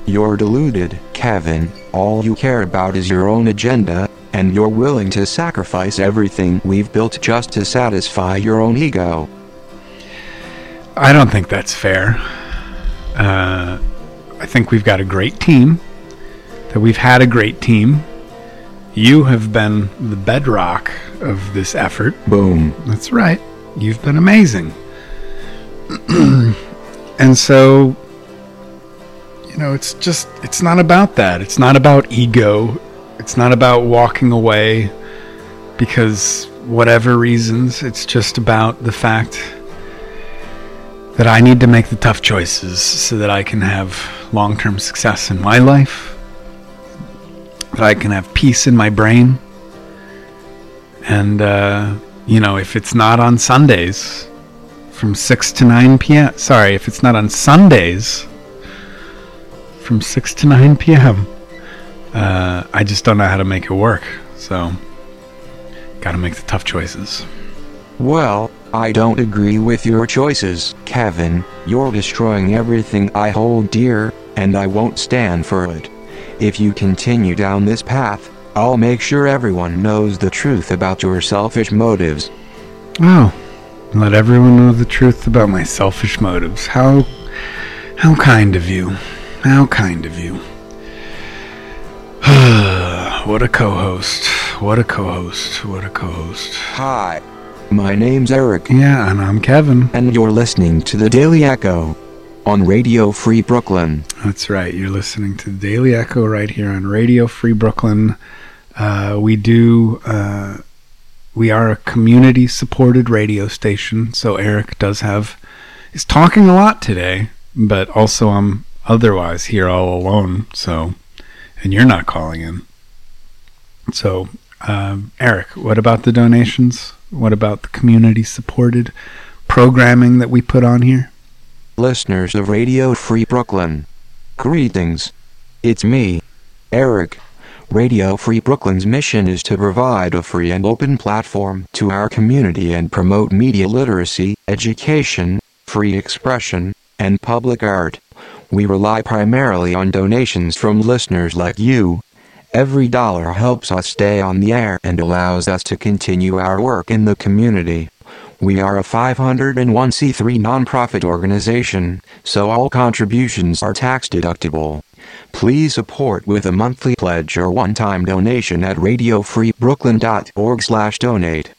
You're deluded, Kevin. All you care about is your own agenda, and you're willing to sacrifice everything we've built just to satisfy your own ego. I don't think that's fair. Uh, I think we've got a great team, that we've had a great team. You have been the bedrock of this effort. Boom. That's right. You've been amazing. and so, you know, it's just, it's not about that. It's not about ego. It's not about walking away because whatever reasons. It's just about the fact that I need to make the tough choices so that I can have long term success in my life, that I can have peace in my brain. And, uh, you know, if it's not on Sundays from 6 to 9 p.m., sorry, if it's not on Sundays from 6 to 9 p.m., uh, I just don't know how to make it work. So, gotta make the tough choices. Well, I don't agree with your choices, Kevin. You're destroying everything I hold dear, and I won't stand for it. If you continue down this path, I'll make sure everyone knows the truth about your selfish motives. Oh, let everyone know the truth about my selfish motives. How, how kind of you. How kind of you. what a co-host. What a co-host. What a co-host. Hi. My name's Eric. Yeah, and I'm Kevin. And you're listening to the Daily Echo on Radio Free Brooklyn. That's right. You're listening to Daily Echo right here on Radio Free Brooklyn. Uh, we do. Uh, we are a community supported radio station, so Eric does have is talking a lot today, but also I'm otherwise here all alone. So, and you're not calling in. So, um, Eric, what about the donations? What about the community supported programming that we put on here? Listeners of Radio Free Brooklyn. Greetings. It's me, Eric. Radio Free Brooklyn's mission is to provide a free and open platform to our community and promote media literacy, education, free expression, and public art. We rely primarily on donations from listeners like you. Every dollar helps us stay on the air and allows us to continue our work in the community. We are a 501c3 nonprofit organization, so all contributions are tax deductible. Please support with a monthly pledge or one-time donation at radiofreebrooklyn.org/donate.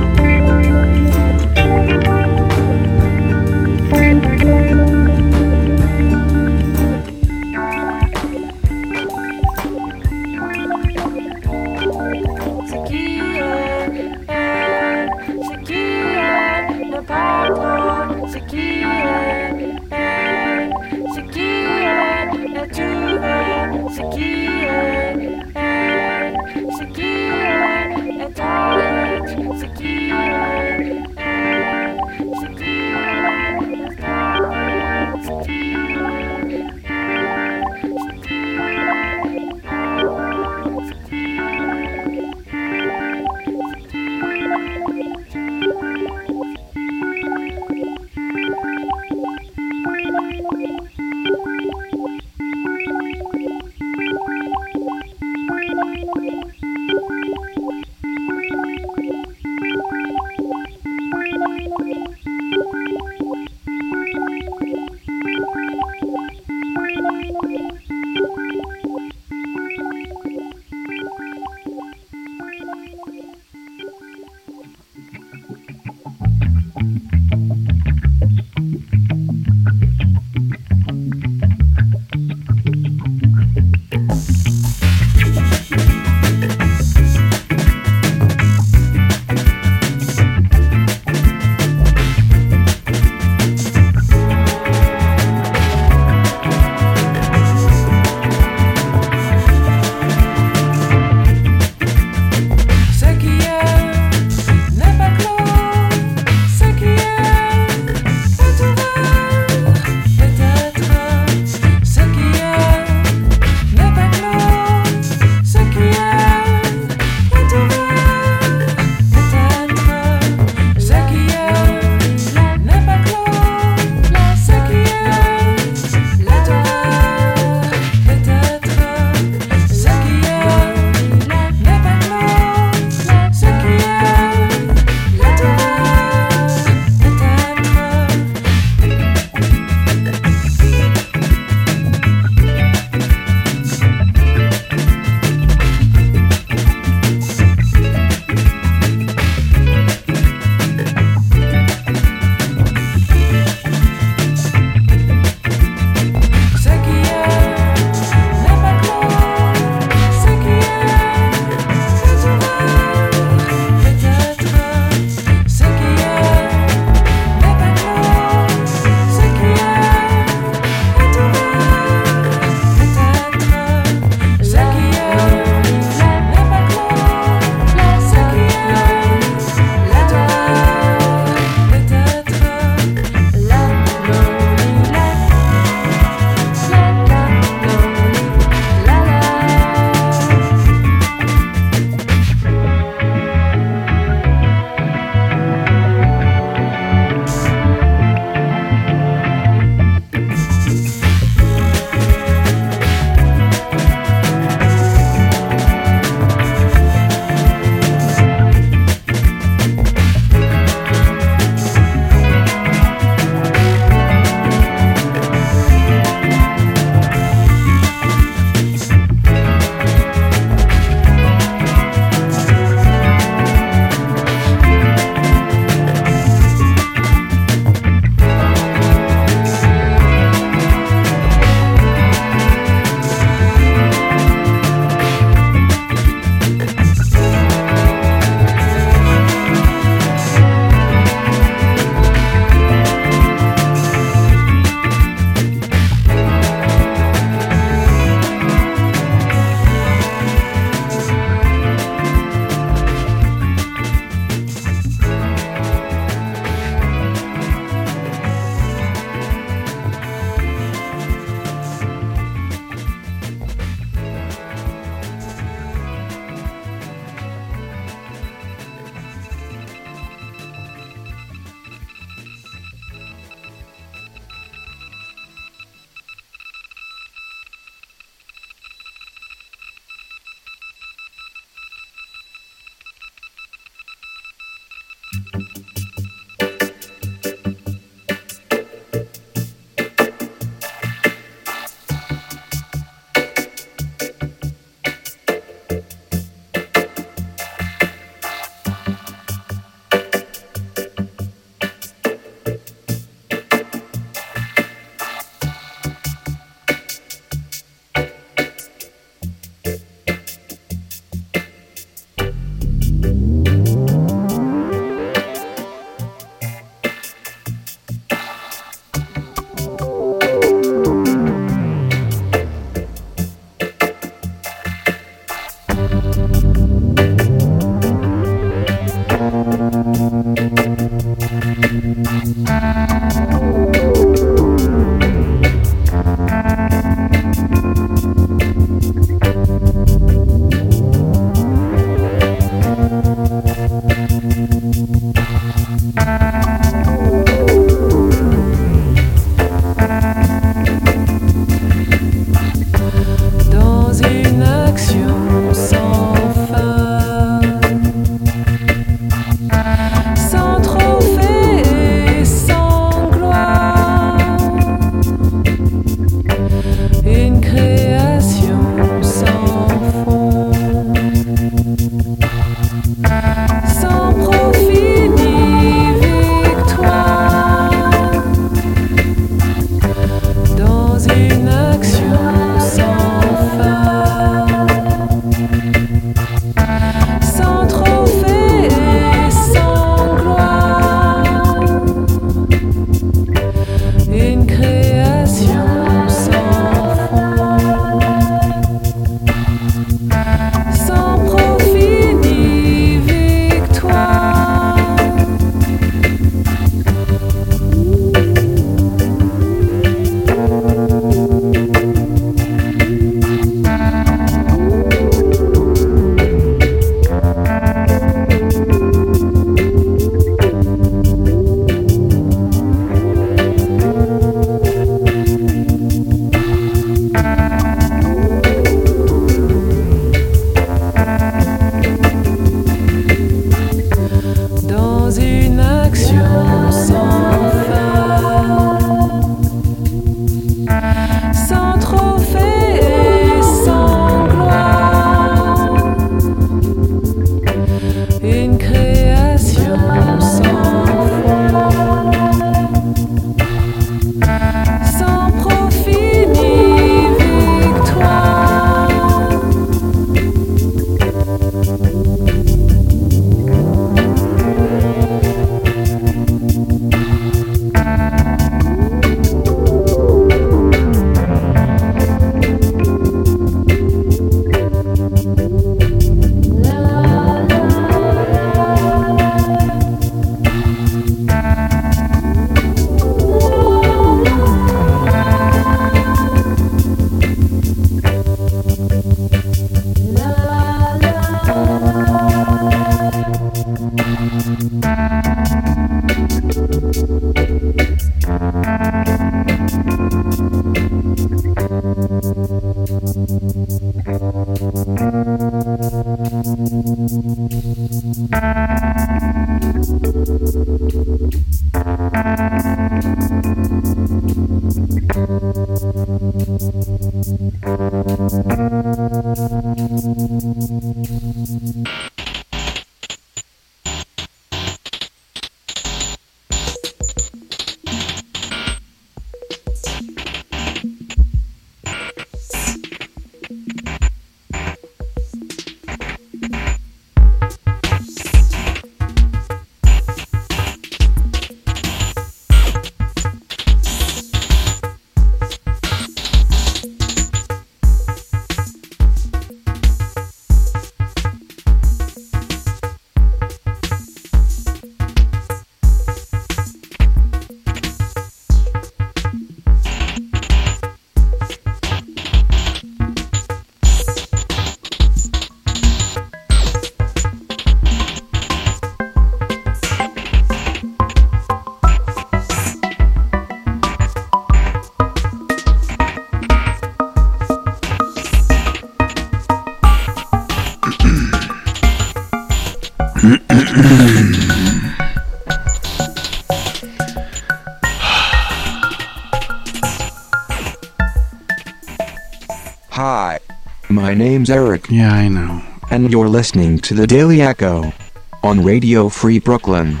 My name's Eric. Yeah, I know. And you're listening to the Daily Echo on Radio Free Brooklyn.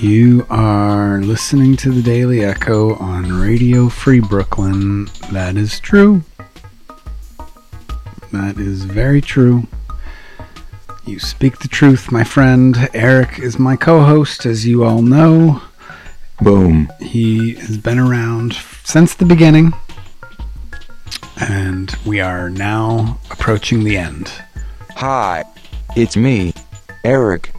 You are listening to the Daily Echo on Radio Free Brooklyn. That is true. That is very true. You speak the truth, my friend. Eric is my co host, as you all know. Boom. He has been around since the beginning, and we are now approaching the end. Hi, it's me, Eric.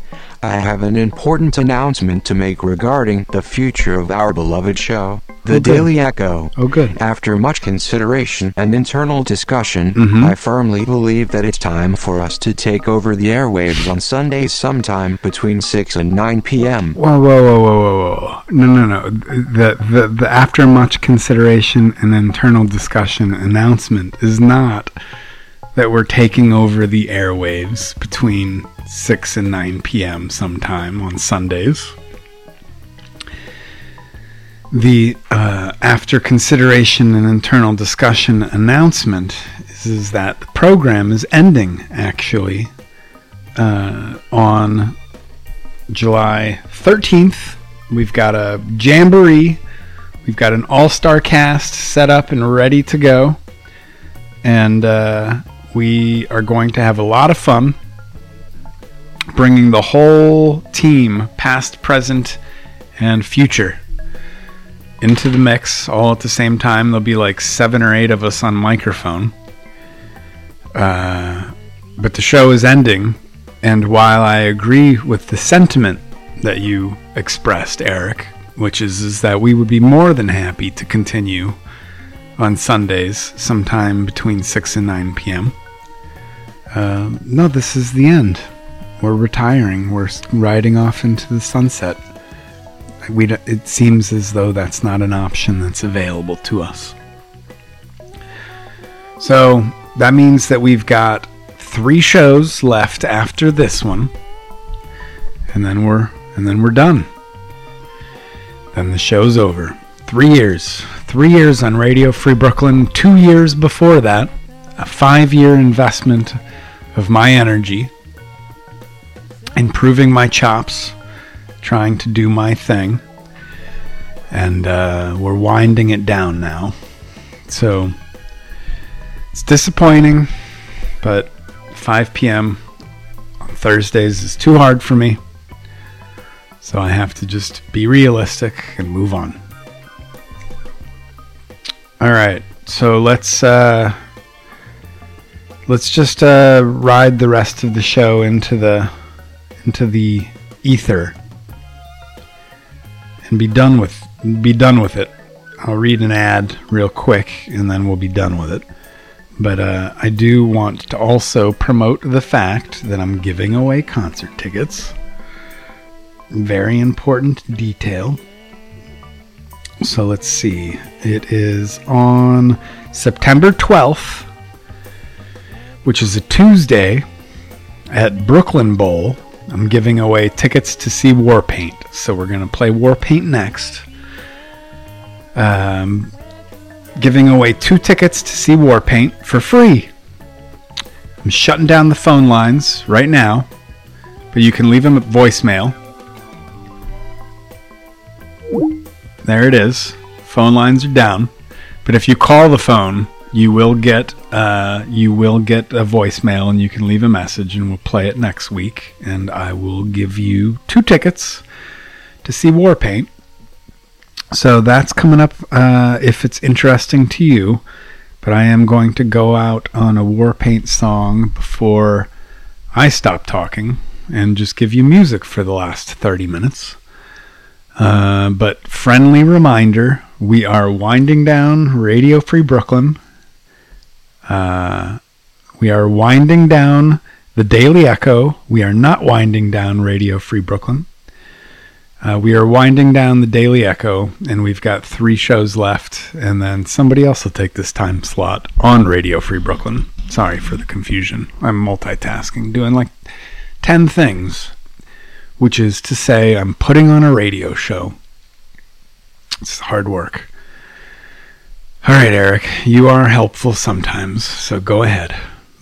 I have an important announcement to make regarding the future of our beloved show, The Oh. Daily Echo. Oh, good. After much consideration and internal discussion, Mhm. I firmly believe that it's time for us to take over the airwaves on Sundays sometime between 6 and 9 p.m. Whoa, whoa, whoa, whoa, whoa, whoa! No, no, no. The, the the after much consideration and internal discussion announcement is not that we're taking over the airwaves between six and nine p.m. sometime on Sundays. The uh, after consideration and internal discussion announcement is, is that the program is ending actually uh, on July 13th. We've got a jamboree. We've got an all star cast set up and ready to go. And uh, we are going to have a lot of fun bringing the whole team, past, present, and future, into the mix all at the same time. There'll be like seven or eight of us on microphone. Uh, but the show is ending, and while I agree with the sentiment that you expressed, Eric, which is, is that we would be more than happy to continue on Sundays sometime between 6 and 9 p.m. Uh, no, this is the end. We're retiring. We're riding off into the sunset. We d- it seems as though that's not an option that's available to us. So that means that we've got three shows left after this one, and then we're and then we're done. Then the show's over. Three years, three years on Radio Free Brooklyn. Two years before that, a five-year investment of my energy, improving my chops, trying to do my thing, and uh, we're winding it down now. So it's disappointing, but 5 p.m. on Thursdays is too hard for me. So I have to just be realistic and move on. All right, so let's uh, let's just uh, ride the rest of the show into the into the ether and be done with be done with it. I'll read an ad real quick and then we'll be done with it. But uh, I do want to also promote the fact that I'm giving away concert tickets. Very important detail. So let's see. It is on September 12th, which is a Tuesday, at Brooklyn Bowl. I'm giving away tickets to see Warpaint. So we're going to play Warpaint next. Um, giving away two tickets to see Warpaint for free. I'm shutting down the phone lines right now, but you can leave them at voicemail. There it is. Phone lines are down, but if you call the phone, you will get uh, you will get a voicemail, and you can leave a message, and we'll play it next week. And I will give you two tickets to see Warpaint. So that's coming up uh, if it's interesting to you. But I am going to go out on a Warpaint song before I stop talking and just give you music for the last 30 minutes. Uh, but friendly reminder we are winding down Radio Free Brooklyn. Uh, we are winding down the Daily Echo. We are not winding down Radio Free Brooklyn. Uh, we are winding down the Daily Echo, and we've got three shows left, and then somebody else will take this time slot on Radio Free Brooklyn. Sorry for the confusion. I'm multitasking, doing like 10 things, which is to say, I'm putting on a radio show. It's hard work. All right, Eric, you are helpful sometimes, so go ahead.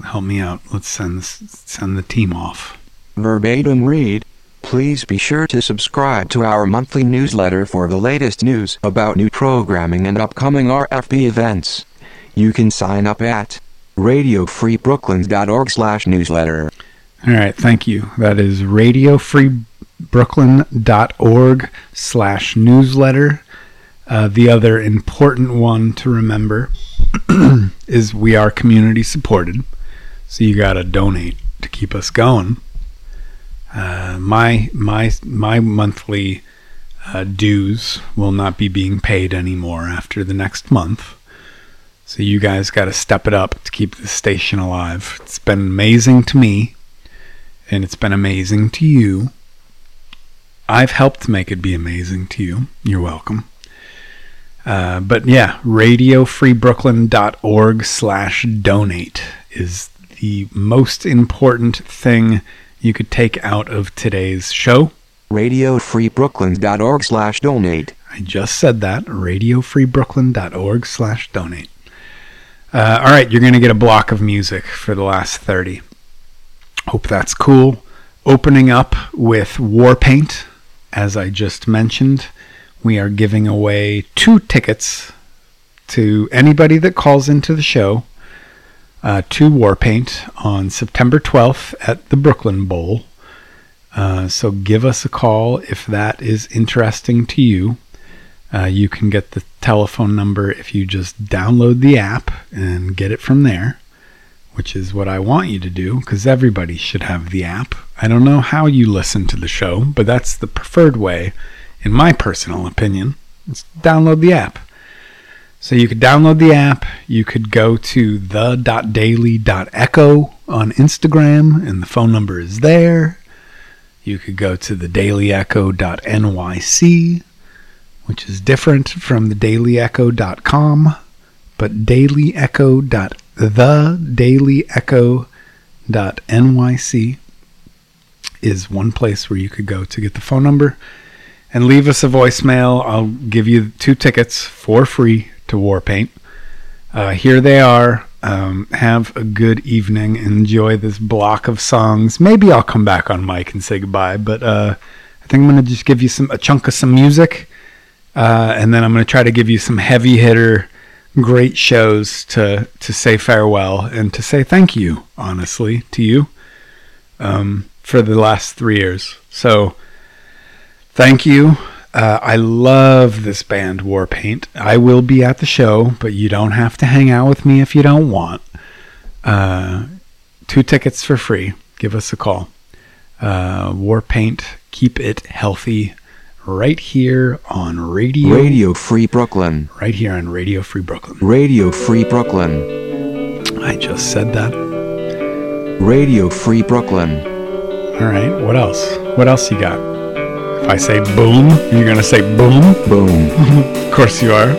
help me out. Let's send this, send the team off. Verbatim read. Please be sure to subscribe to our monthly newsletter for the latest news about new programming and upcoming RFB events. You can sign up at radiofreebrooklyn.org slash newsletter. All right, thank you. That is radiofreebrooklyn.org slash newsletter. Uh, the other important one to remember is we are community supported, so you got to donate to keep us going. Uh, my my my monthly uh, dues will not be being paid anymore after the next month. So you guys got to step it up to keep the station alive. It's been amazing to me, and it's been amazing to you. I've helped make it be amazing to you. You're welcome. Uh, but yeah, radiofreebrooklyn.org slash donate is the most important thing you could take out of today's show. radiofreebrooklyn.org slash donate. I just said that. Radiofreebrooklyn.org slash donate. Uh, all right, you're going to get a block of music for the last 30. Hope that's cool. Opening up with Warpaint, as I just mentioned, we are giving away two tickets to anybody that calls into the show uh, to Warpaint on September 12th at the Brooklyn Bowl. Uh, so give us a call if that is interesting to you. Uh, you can get the telephone number if you just download the app and get it from there, which is what I want you to do because everybody should have the app. I don't know how you listen to the show, but that's the preferred way, in my personal opinion. Is download the app. So you could download the app. You could go to the.daily.echo on Instagram, and the phone number is there. You could go to the dailyecho.nyc, which is different from the dailyecho.com, but dailyecho.the.dailyecho.nyc is one place where you could go to get the phone number and leave us a voicemail. I'll give you two tickets for free to Warpaint. Uh, here they are. Um, have a good evening. Enjoy this block of songs. Maybe I'll come back on mic and say goodbye, but uh, I think I'm going to just give you some a chunk of some music, uh, and then I'm going to try to give you some heavy hitter, great shows to to say farewell and to say thank you, honestly, to you um, for the last three years. So, thank you. Uh, I love this band, Warpaint. I will be at the show, but you don't have to hang out with me if you don't want. Uh, two tickets for free. Give us a call. Uh, Warpaint, keep it healthy. Right here on radio. Radio Free Brooklyn. Right here on Radio Free Brooklyn. Radio Free Brooklyn. I just said that. Radio Free Brooklyn. All right. What else? What else you got? If I say boom, you're gonna say boom. Boom. of course you are.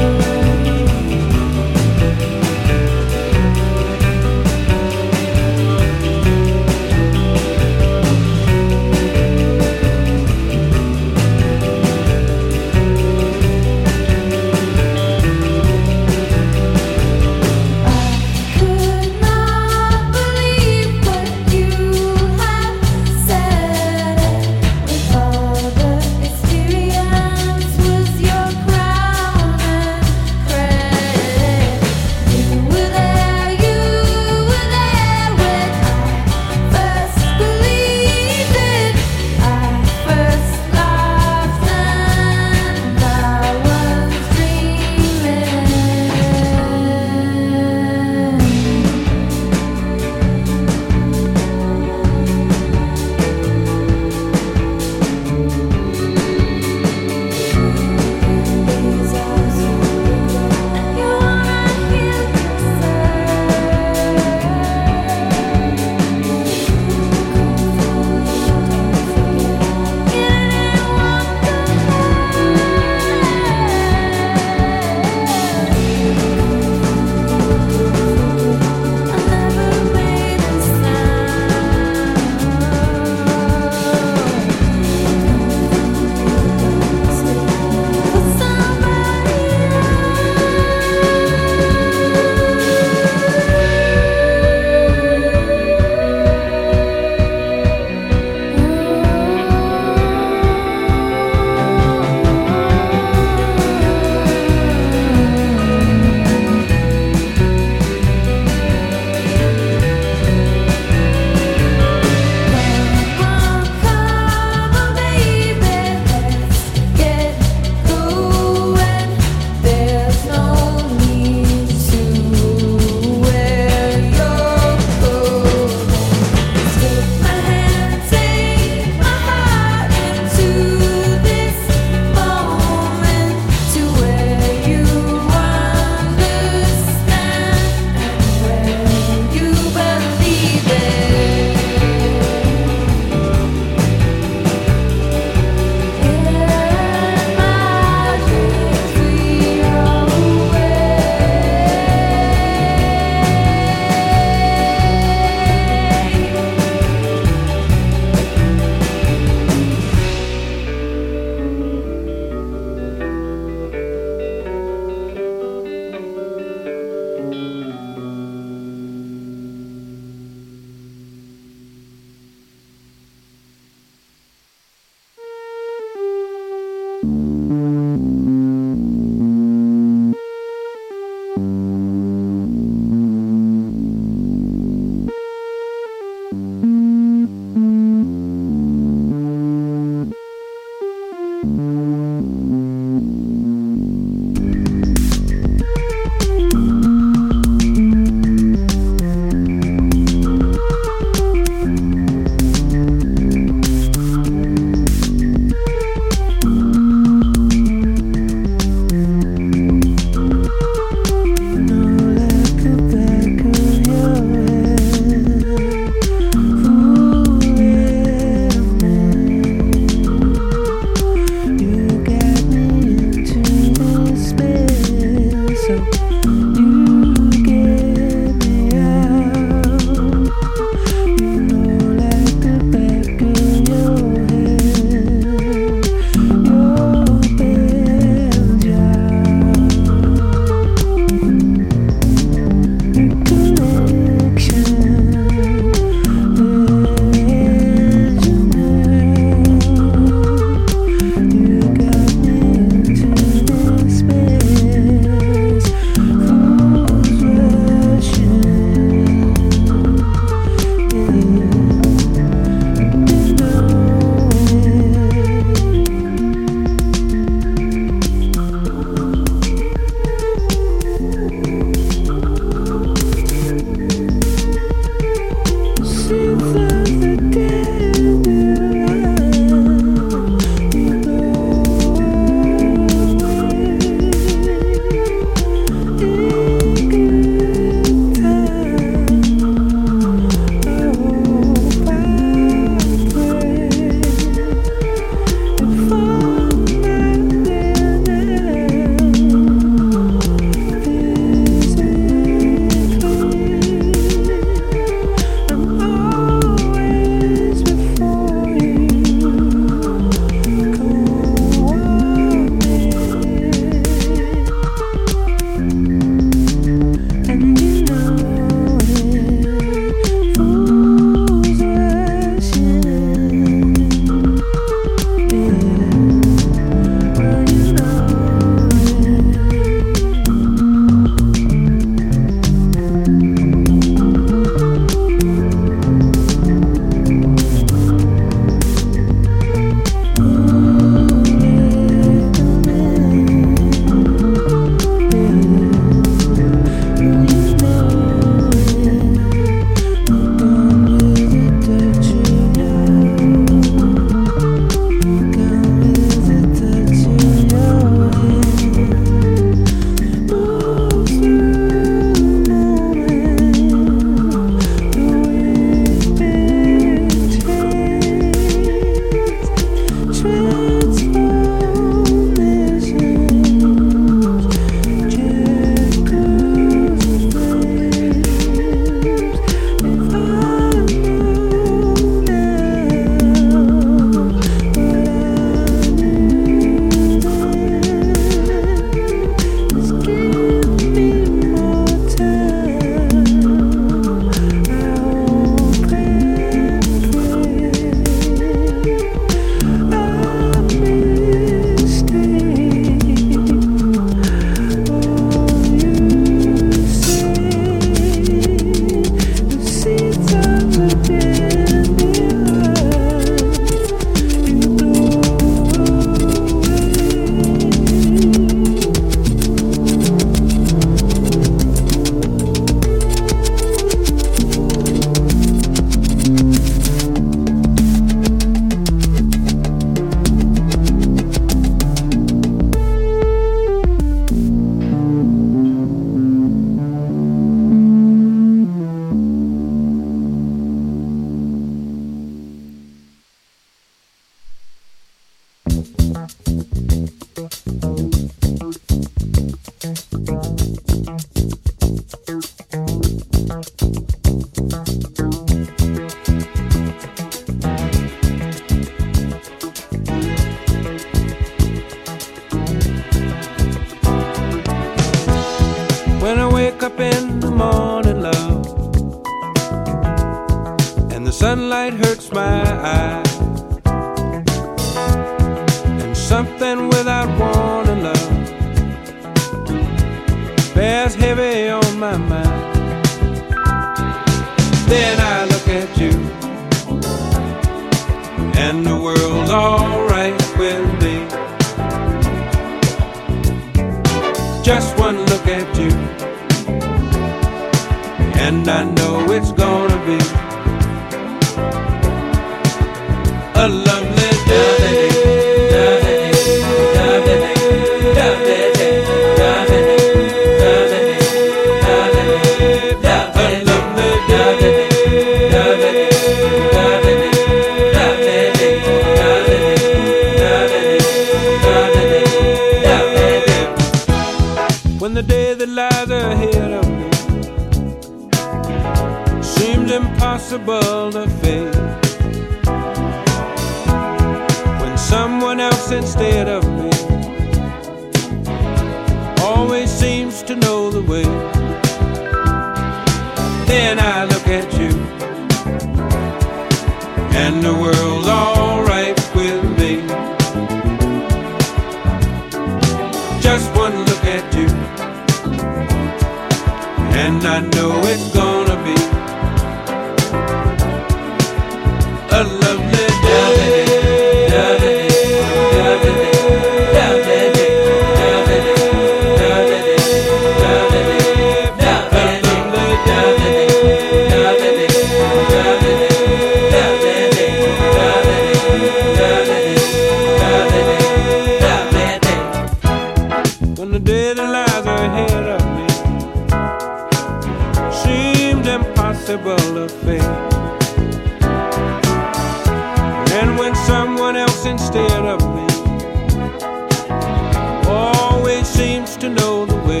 Seems to know the way,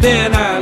then I